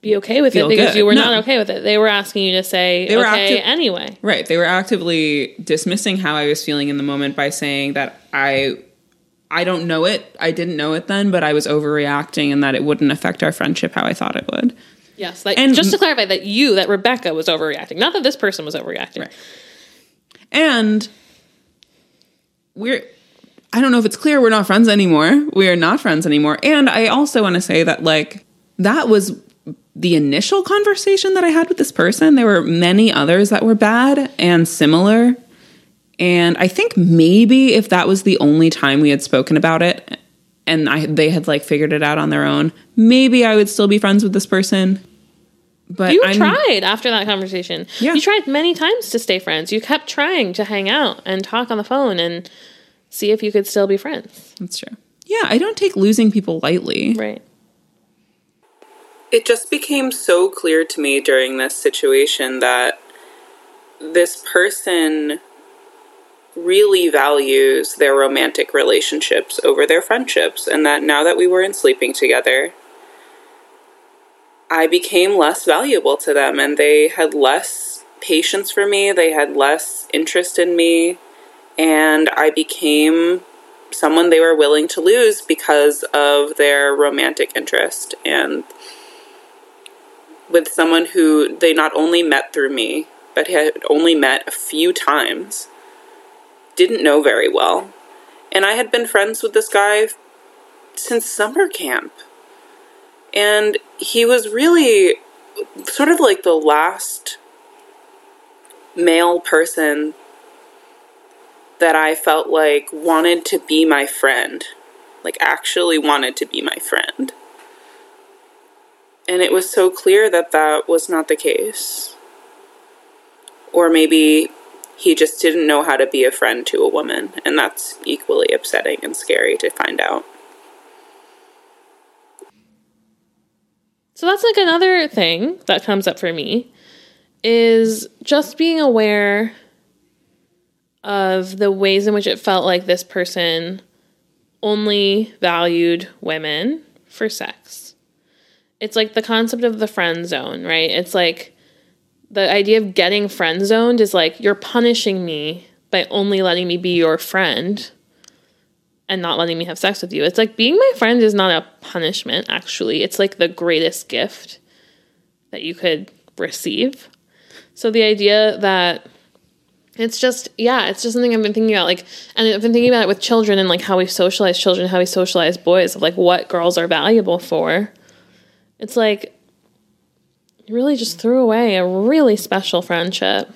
be okay with Feel it because good. you were No. not okay with it. They were asking you to say were okay active- anyway. right they were actively dismissing how i was feeling in the moment by saying that i i don't know it i didn't know it then but i was overreacting and that it wouldn't affect our friendship how i thought it would Yes, like And- just to clarify that you, that Rebecca was overreacting, not that this person was overreacting. Right. And we're I don't know if it's clear we're not friends anymore. We are not friends anymore. And I also want to say that like that was the initial conversation that I had with this person. There were many others that were bad and similar. And I think maybe if that was the only time we had spoken about it and I they had like figured it out on their own, maybe I would still be friends with this person. But You I'm, tried after that conversation. Yeah. You tried many times to stay friends. You kept trying to hang out and talk on the phone and see if you could still be friends. That's true. Yeah, I don't take losing people lightly. Right. it just became so clear to me during this situation that this person really values their romantic relationships over their friendships and that now that we weren't sleeping together I became less valuable to them and they had less patience for me, they had less interest in me, and I became someone they were willing to lose because of their romantic interest and with someone who they not only met through me, but had only met a few times, didn't know very well. And I had been friends with this guy since summer camp. And he was really sort of like the last male person that I felt like wanted to be my friend. Like, actually wanted to be my friend. And it was so clear that that was not the case. Or maybe he just didn't know how to be a friend to a woman, and that's equally upsetting and scary to find out. So that's like another thing that comes up for me is just being aware of the ways in which it felt like this person only valued women for sex. It's like the concept of the friend zone, right? It's like the idea of getting friend zoned is like you're punishing me by only letting me be your friend and not letting me have sex with you. It's like being my friend is not a punishment, actually. It's like the greatest gift that you could receive. So the idea that it's just, yeah, it's just something I've been thinking about. Like, and I've been thinking about it with children and like how we socialize children, how we socialize boys, of like what girls are valuable for. It's like, really just threw away a really special friendship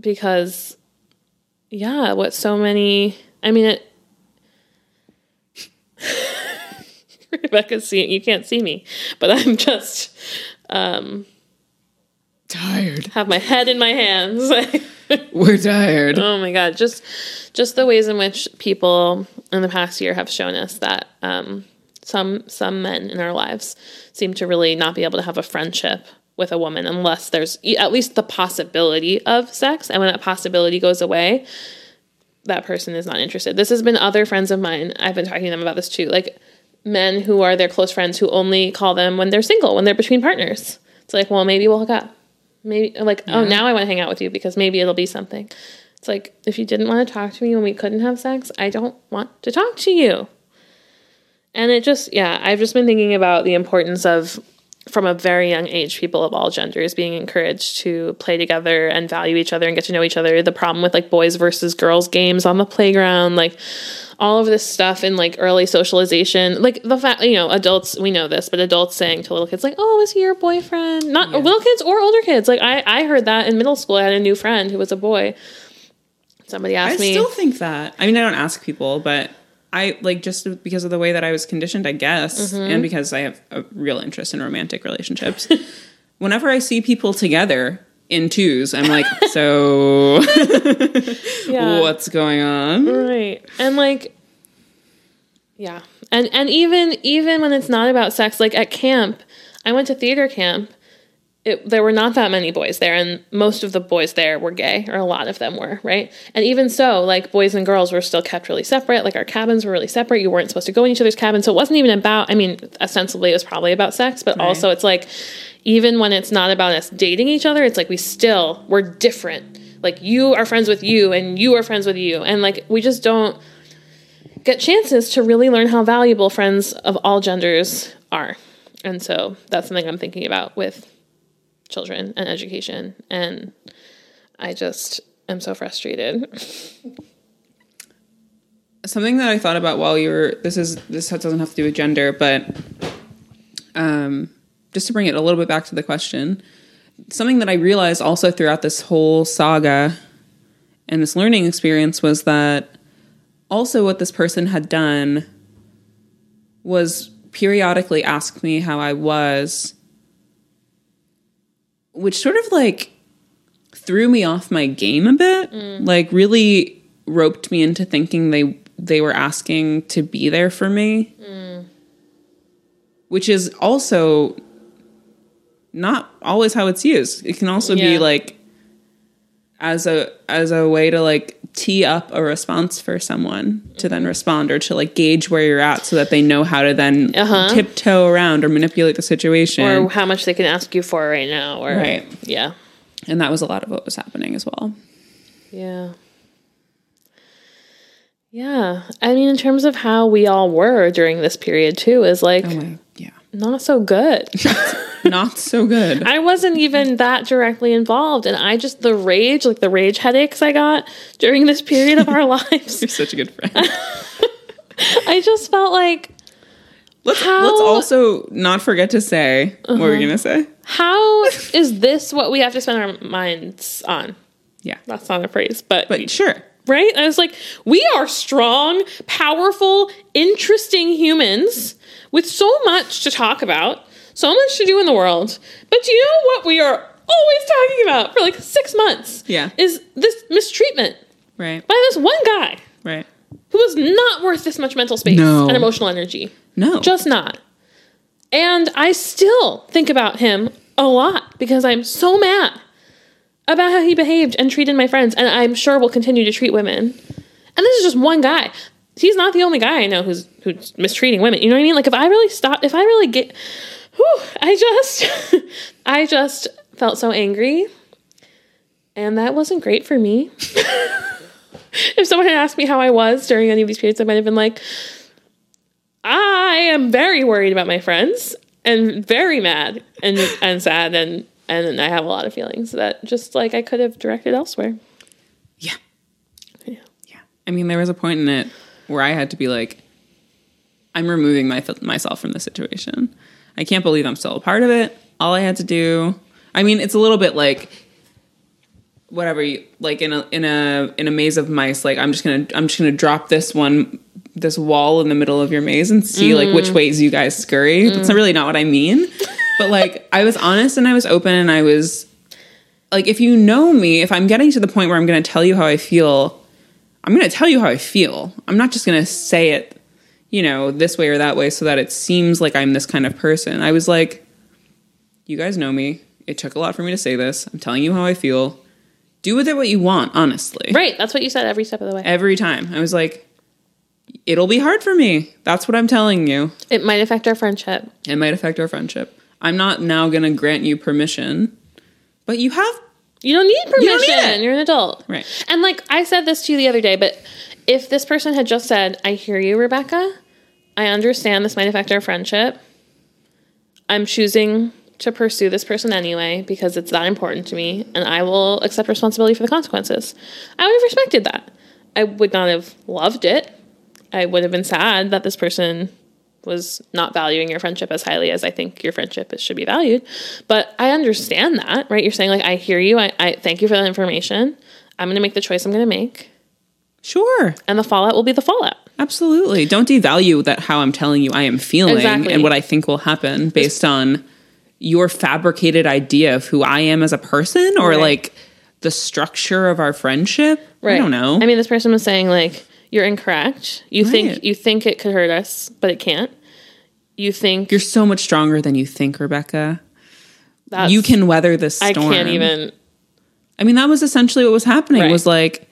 because, yeah, what so many I mean, it. Rebecca's seeing. You can't see me, but I'm just um Tired. have my head in my hands. We're tired. oh my god! Just, just the ways in which people in the past year have shown us that um, some some men in our lives seem to really not be able to have a friendship with a woman unless there's at least the possibility of sex, and when that possibility goes away, that person is not interested. This has been other friends of mine. I've been talking to them about this too. Like men who are their close friends who only call them when they're single, when they're between partners. It's like, well, maybe we'll hook up. Maybe like, oh, now I want to hang out with you because maybe it'll be something. It's like if you didn't want to talk to me when we couldn't have sex, I don't want to talk to you. And it just, yeah, I've just been thinking about the importance of, from a very young age, people of all genders being encouraged to play together and value each other and get to know each other. The problem with like boys versus girls games on the playground, like all of this stuff in like early socialization, like the fact, you know, adults, we know this, but adults saying to little kids, like, oh, is he your boyfriend? Not little kids or older kids. Like, I, I heard that in middle school. I had a new friend who was a boy. Somebody I asked me. I still think that. I mean, I don't ask people, but I like just because of the way that I was conditioned, I guess, Mm-hmm. and because I have a real interest in romantic relationships. whenever I see people together in twos, I'm like, so yeah. what's going on? Right. And like yeah. And and even even when it's not about sex, like at camp, I went to theater camp. It, there were not that many boys there, and most of the boys there were gay, or a lot of them were, right? And even so, like boys and girls were still kept really separate. Like our cabins were really separate. You weren't supposed to go in each other's cabins, so it wasn't even about. I mean, ostensibly, it was probably about sex, but also it's like, even when it's not about us dating each other, it's like we still we're different. Like you are friends with you, and you are friends with you, and like we just don't get chances to really learn how valuable friends of all genders are. And so that's something I'm thinking about with children and education. And I just am so frustrated. something that I thought about while you were this is this doesn't have to do with gender, but um, just to bring it a little bit back to the question, something that I realized also throughout this whole saga and this learning experience was that also what this person had done was periodically ask me how I was, which sort of like threw me off my game a bit. Mm. Like really roped me into thinking they they were asking to be there for me. Mm. Which is also not always how it's used. It can also be like as a as a way to like tee up a response for someone to then respond or to like gauge where you're at so that they know how to then Uh-huh. tiptoe around or manipulate the situation. or how much they can ask you for right now. Or Right. Yeah. and that was a lot of what was happening as well. Yeah. Yeah. I mean, in terms of how we all were during this period, too, is like yeah. Not so good. Not so good. I wasn't even that directly involved. And I just, the rage, like the rage headaches I got during this period of our lives, You're such a good friend. I just felt like, Let's How- let's also not forget to say what were you uh-huh. gonna say? how is this what we have to spend our minds on? Yeah. That's not a phrase, but, But sure. right? I was like, we are strong, powerful, interesting humans with so much to talk about, so much to do in the world. But do you know what we are always talking about for like six months? Yeah. Is this mistreatment Right. by this one guy Right. who was not worth this much mental space No. and emotional energy. No. Just not. And I still think about him a lot because I'm so mad about how he behaved and treated my friends, and I'm sure will continue to treat women. And this is just one guy. He's not the only guy I know who's who's mistreating women. You know what I mean? Like if I really stop, if I really get, whew, I just, I just felt so angry, and that wasn't great for me. if someone had asked me how I was during any of these periods, I might have been like, I am very worried about my friends and very mad and and sad and and I have a lot of feelings that just like I could have directed elsewhere. Yeah. Yeah. Yeah. I mean, there was a point in it where I had to be like, I'm removing my, myself from the situation. I can't believe I'm still a part of it. All I had to do, I mean, it's a little bit like whatever you like in a in a in a maze of mice. Like I'm just gonna I'm just gonna drop this one this wall in the middle of your maze and see like which mm. ways you guys scurry. Mm. That's not really not what I mean. But like I was honest and I was open and I was like if you know me, if I'm getting to the point where I'm going to tell you how I feel, I'm going to tell you how I feel. I'm not just going to say it, you know, this way or that way so that it seems like I'm this kind of person. I was like, you guys know me. It took a lot for me to say this. I'm telling you how I feel. Do with it what you want, honestly. Right, that's what you said every step of the way. Every time. I was like, it'll be hard for me. That's what I'm telling you. It might affect our friendship. It might affect our friendship. I'm not now going to grant you permission, but you have You don't need permission. don't need. You're an adult. Right. And like I said this to you the other day, but if this person had just said, I hear you, Rebecca, I understand this might affect our friendship. I'm choosing to pursue this person anyway because it's that important to me and I will accept responsibility for the consequences. I would have respected that. I would not have loved it. I would have been sad that this person was not valuing your friendship as highly as I think your friendship should be valued. But I understand that, right? You're saying, like, I hear you. I, I thank you for that information. I'm going to make the choice I'm going to make. sure. And the fallout will be the fallout. Absolutely. Don't devalue that how I'm telling you I am feeling Exactly. and what I think will happen based on your fabricated idea of who I am as a person or Right. like the structure of our friendship. Right. I don't know. I mean, this person was saying, like, you're incorrect. You Right. think you think it could hurt us, but it can't. You think You're so much stronger than you think, Rebecca. you can weather this I storm. can't even. I mean, that was essentially what was happening. Right. Was like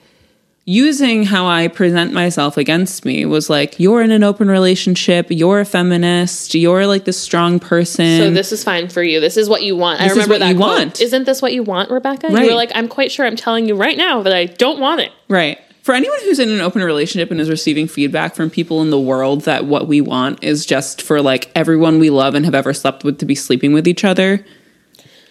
using how I present myself against me was like, you're in an open relationship, you're a feminist, you're like this strong person. So this is fine for you. This is what you want. I This is remember what that you quote. want. Isn't this what you want, Rebecca? You were like, I'm quite sure. I'm telling you right now that I don't want it. Right. For anyone who's in an open relationship and is receiving feedback from people in the world that what we want is just for like everyone we love and have ever slept with to be sleeping with each other,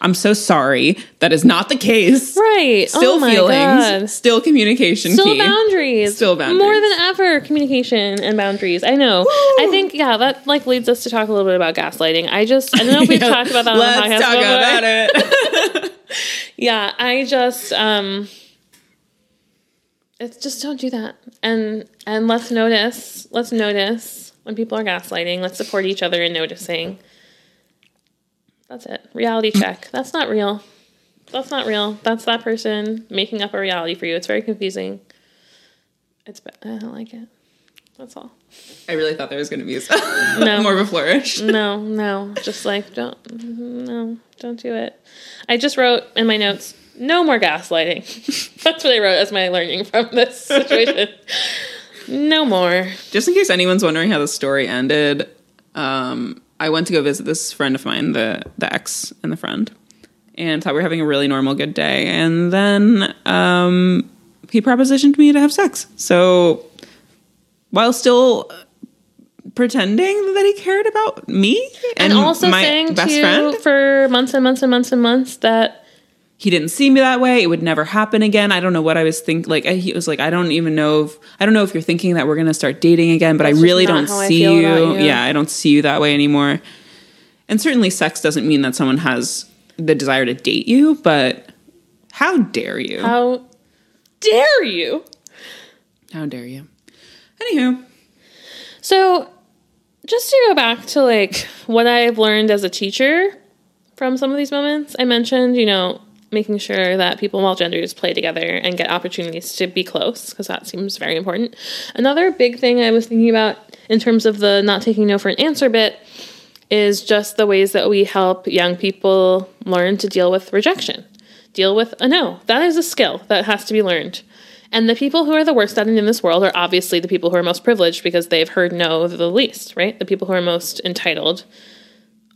I'm so sorry. That is not the case. Right. Still oh feelings, God. still communication Still key. boundaries. Still boundaries. More than ever, communication and boundaries. I know. I think, yeah, that like leads us to talk a little bit about gaslighting. I just, I don't know if we've Yeah, talked about that on the podcast Let's talk before. about it. Yeah, I just um it's just don't do that. And and let's notice, let's notice when people are gaslighting. Let's support each other in noticing. That's it. Reality check. That's not real. That's not real. That's that person making up a reality for you. It's very confusing. It's ba- I don't like it. That's all. I really thought there was going to be No. more of a flourish. No, no. Just like don't no, don't do it. I just wrote in my notes, no more gaslighting. That's what I wrote as my learning from this situation. no more. Just in case anyone's wondering how the story ended, um, I went to go visit this friend of mine, the the ex and the friend, and thought we were having a really normal, good day. And then um, he propositioned me to have sex. So while still pretending that he cared about me And, also saying to you for months and months and months and months that he didn't see me that way. It would never happen again. I don't know what I was thinking. Like I- he was like, I don't even know if I don't know if you're thinking that we're gonna start dating again, but That's I really don't see you. you. Yeah, I don't see you that way anymore. And certainly, sex doesn't mean that someone has the desire to date you. But how dare you? How, how dare you? How dare you? Anywho, So, just to go back to like what I've learned as a teacher from some of these moments, I mentioned, you know, making sure that people of all genders play together and get opportunities to be close because that seems very important. Another big thing I was thinking about in terms of the not taking no for an answer bit is just the ways that we help young people learn to deal with rejection, deal with a no. That is a skill that has to be learned. And the people who are the worst at it in this world are obviously the people who are most privileged because they've heard no the least, right? The people who are most entitled,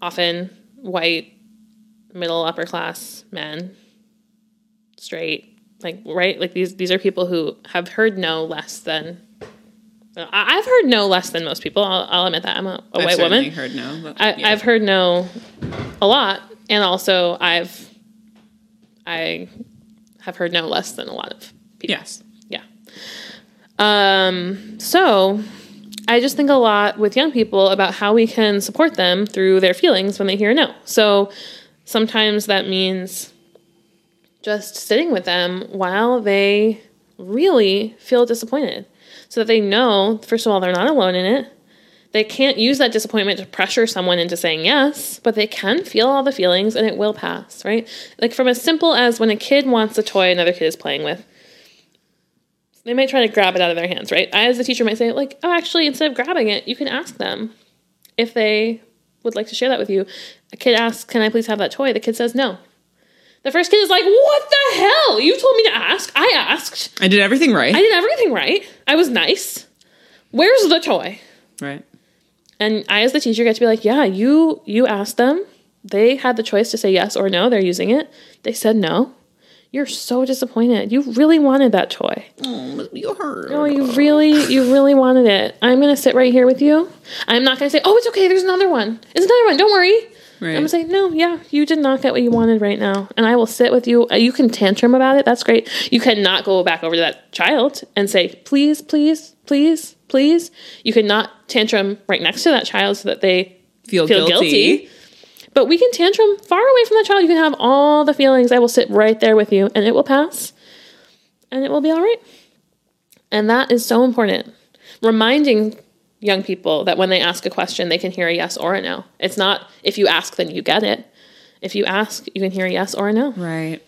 often white, middle, upper class men, straight, like right, like these these are people who have heard no less than. I've heard no less than most people. I'll, I'll admit that I'm a, white woman. Heard no. But, I, yeah. I've heard no a lot, and also I've I have heard no less than a lot of people. yes. Yeah. Um, so I just think a lot with young people about how we can support them through their feelings when they hear no. So sometimes that means just sitting with them while they really feel disappointed so that they know, first of all, they're not alone in it. They can't use that disappointment to pressure someone into saying yes, but they can feel all the feelings and it will pass, right? Like from as simple as when a kid wants a toy another kid is playing with, they might try to grab it out of their hands, right? I, as a teacher, might say, like, oh, actually, instead of grabbing it, you can ask them if they would like to share that with you. A kid asks, can I please have that toy? The kid says no. The first kid is like, what the hell? You told me to ask. I asked. I did everything right. I did everything right. I was nice. Where's the toy? Right. And I, as the teacher, get to be like, yeah, you you asked them. They had the choice to say yes or no. They're using it. They said no. You're so disappointed. You really wanted that toy. Oh, you heard. Oh, you really, you really wanted it. I'm gonna sit right here with you. I'm not gonna say, oh, it's okay. There's another one. It's another one. Don't worry. Right. I'm gonna say, no, yeah, you did not get what you wanted right now, and I will sit with you. Uh, You can tantrum about it. That's great. You cannot go back over to that child and say, please, please, please, please. You cannot tantrum right next to that child so that they feel, feel guilty. guilty. But we can tantrum far away from that child. You can have all the feelings. I will sit right there with you, and it will pass, and it will be all right. And that is so important. Reminding young people that when they ask a question, they can hear a yes or a no. It's not if you ask, then you get it. If you ask, you can hear a yes or a no. Right.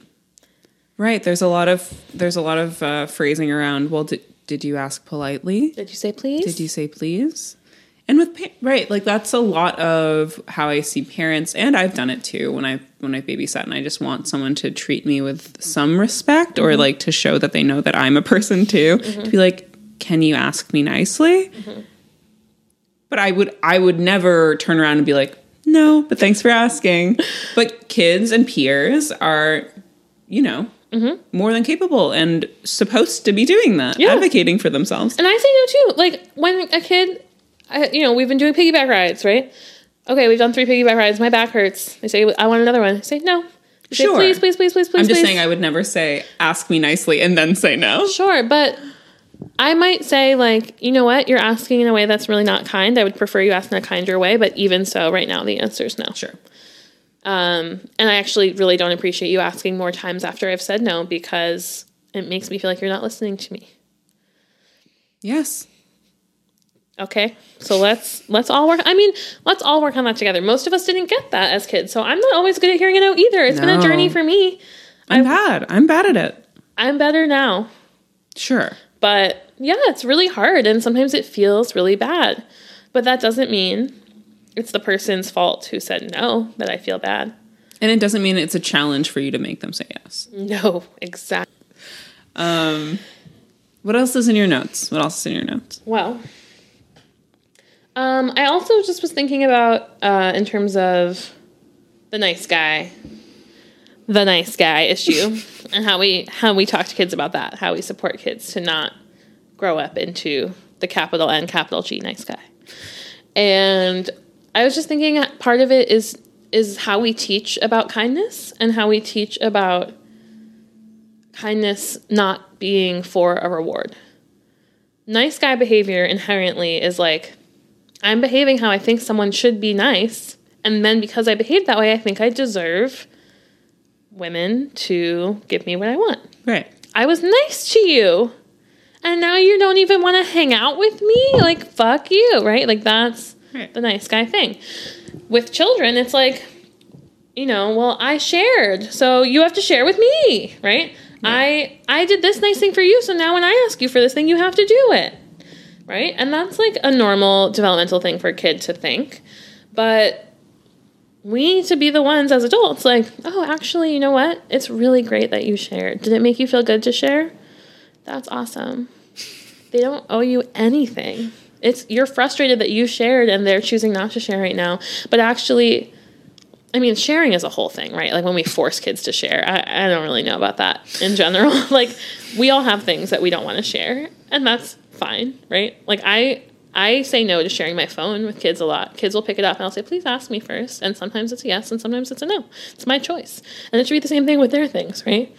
Right. There's a lot of there's a lot of uh, phrasing around. Well, did did you ask politely? Did you say please? Did you say please? And with pa- right, like that's a lot of how I see parents, and I've done it too when I when I babysat, and I just want someone to treat me with some respect, or mm-hmm. like to show that they know that I'm a person too. Mm-hmm. To be like, can you ask me nicely? Mm-hmm. But I would I would never turn around and be like, no, but thanks for asking. but kids and peers are, you know. Mm-hmm. More than capable and supposed to be doing that, Yeah. advocating for themselves. And I say no too. Like when a kid, I, you know, we've been doing piggyback rides, right? Okay, we've done three piggyback rides. My back hurts. They say, I want another one. I say, no. They say, Sure. please, please, please, please, please. I'm just please. saying I would never say ask me nicely and then say no. Sure, but I might say, like, you know what? You're asking in a way that's really not kind. I would prefer you ask in a kinder way, but even so, right now, the answer is no. Sure. Um, and I actually really don't appreciate you asking more times after I've said no because it makes me feel like you're not listening to me. Yes. Okay, so let's let's all work. I mean, let's all work on that together. Most of us didn't get that as kids, so I'm not always good at hearing a no either. It's been a journey for me. I'm bad. I'm bad at it. I'm better now, Sure. But yeah, it's really hard, and sometimes it feels really bad. But that doesn't mean it's the person's fault who said no that I feel bad. And it doesn't mean it's a challenge for you to make them say yes. No, exactly. Um, what else is in your notes? What else is in your notes? Well, um, I also just was thinking about uh, in terms of the nice guy, the nice guy issue, and how we how we talk to kids about that, how we support kids to not grow up into the capital N, capital G nice guy. And I was just thinking part of it is is how we teach about kindness and how we teach about kindness not being for a reward nice guy behavior inherently is like I'm behaving how I think someone should be nice, and then because I behave that way, I think I deserve women to give me what I want. Right. I was nice to you, and now you don't even want to hang out with me? Like, fuck you, right? Like, that's Right. the nice guy thing. With children, it's like, you know, well, I shared, so you have to share with me, right? I I did this nice thing for you, so now when I ask you for this thing, you have to do it. Right? And that's like a normal developmental thing for a kid to think. But we need to be the ones as adults like, "Oh, actually, you know what? It's really great that you shared. Did it make you feel good to share? That's awesome." They don't owe you anything. It's you're frustrated that you shared and they're choosing not to share right now. But actually, I mean, sharing is a whole thing, right? Like when we force kids to share, I, I don't really know about that in general. like we all have things that we don't want to share, and that's fine, right? Like I I say no to sharing my phone with kids a lot. Kids will pick it up and I'll say, please ask me first. And sometimes it's a yes and sometimes it's a no. It's my choice. And it should be the same thing with their things, right?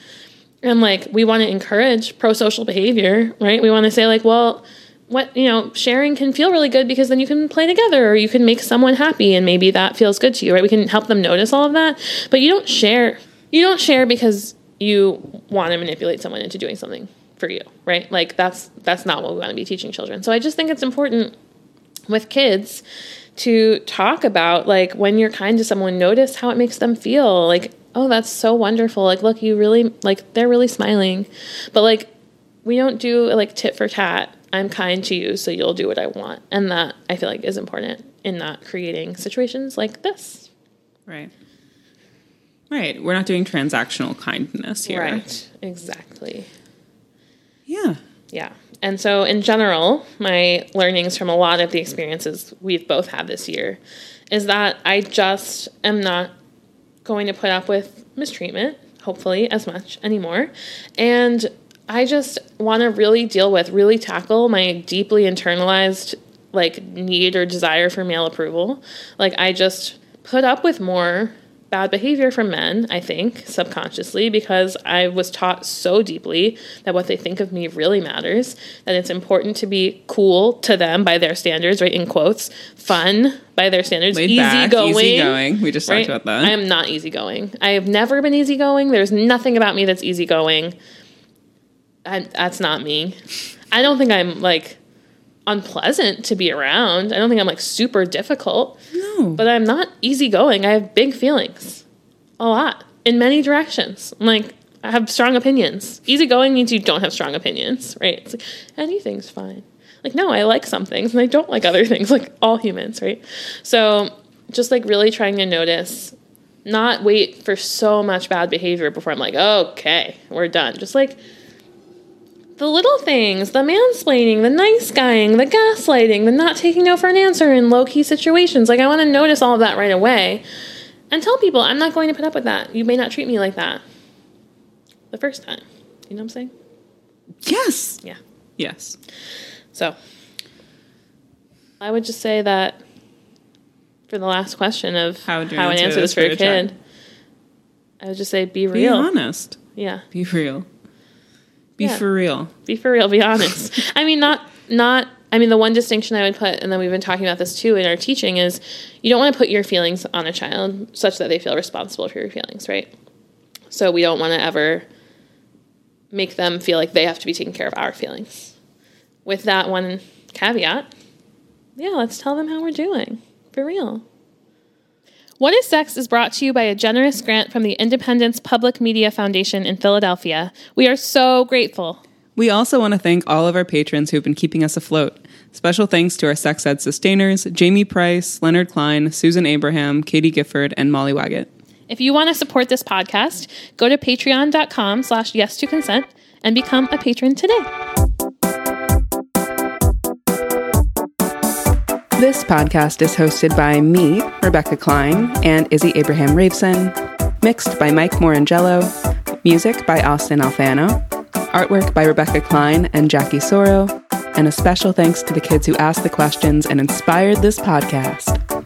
And like we want to encourage pro social behavior, right? We want to say, like, well, what you know, sharing can feel really good because then you can play together or you can make someone happy and maybe that feels good to you, right? We can help them notice all of that. But you don't share you don't share because you want to manipulate someone into doing something for you, right? Like that's that's not what we want to be teaching children. So I just think it's important with kids to talk about like when you're kind to someone notice how it makes them feel like oh that's so wonderful like look you really like they're really smiling but like we don't do like tit for tat i'm kind to you so you'll do what i want and that i feel like is important in not creating situations like this Right. Right. We're not doing transactional kindness here. right exactly Yeah. Yeah. And so, in general, my learnings from a lot of the experiences we've both had this year is that I just am not going to put up with mistreatment, hopefully, as much anymore. And I just want to really deal with, really tackle my deeply internalized like need or desire for male approval. Like, I just put up with more bad behavior from men, I think, subconsciously, because I was taught so deeply that what they think of me really matters, that it's important to be cool to them by their standards, right? In quotes, fun by their standards, Laid back, easygoing. easygoing. We just talked about that. I am not easygoing. I have never been easygoing. There's nothing about me that's easygoing. I, that's not me. I don't think I'm like unpleasant to be around. I don't think I'm like super difficult. No. But I'm not easygoing. I have big feelings. A lot. In many directions. I'm like, I have strong opinions. Easygoing means you don't have strong opinions, right? It's like, anything's fine. Like, no, I like some things and I don't like other things, like all humans, right? So, just like really trying to notice, not wait for so much bad behavior before I'm like, okay, we're done. Just like, the little things, the mansplaining, the nice guying, the gaslighting, the not taking no for an answer in low key situations. Like, I want to notice all of that right away and tell people, I'm not going to put up with that. You may not treat me like that the first time. You know what I'm saying? yes. Yeah. Yes. So, I would just say that for the last question of How how, would you an answer this for a a child? kid, I would just say be real. Be honest. Yeah. Be real. Be Yeah. for real. be for real be honest i mean not not i mean the one distinction i would put and then we've been talking about this too in our teaching is you don't want to put your feelings on a child such that they feel responsible for your feelings right so we don't want to ever make them feel like they have to be taking care of our feelings with that one caveat yeah let's tell them how we're doing for real what is Sex is brought to you by a generous grant from the Independence Public Media Foundation in Philadelphia. We are so grateful. We also want to thank all of our patrons who've been keeping us afloat. Special thanks to our sex ed sustainers Jamie Price, Leonard Klein, Susan Abraham, Katie Gifford, and Molly Waggett. If you want to support this podcast, go to patreon.com slash yes to consent and become a patron today. This podcast is hosted by me, Rebecca Klein, and Izzy Abraham Raveson, mixed by Mike Morangello, music by Austin Alfano, artwork by Rebecca Klein and Jackie Soro, and a special thanks to the kids who asked the questions and inspired this podcast.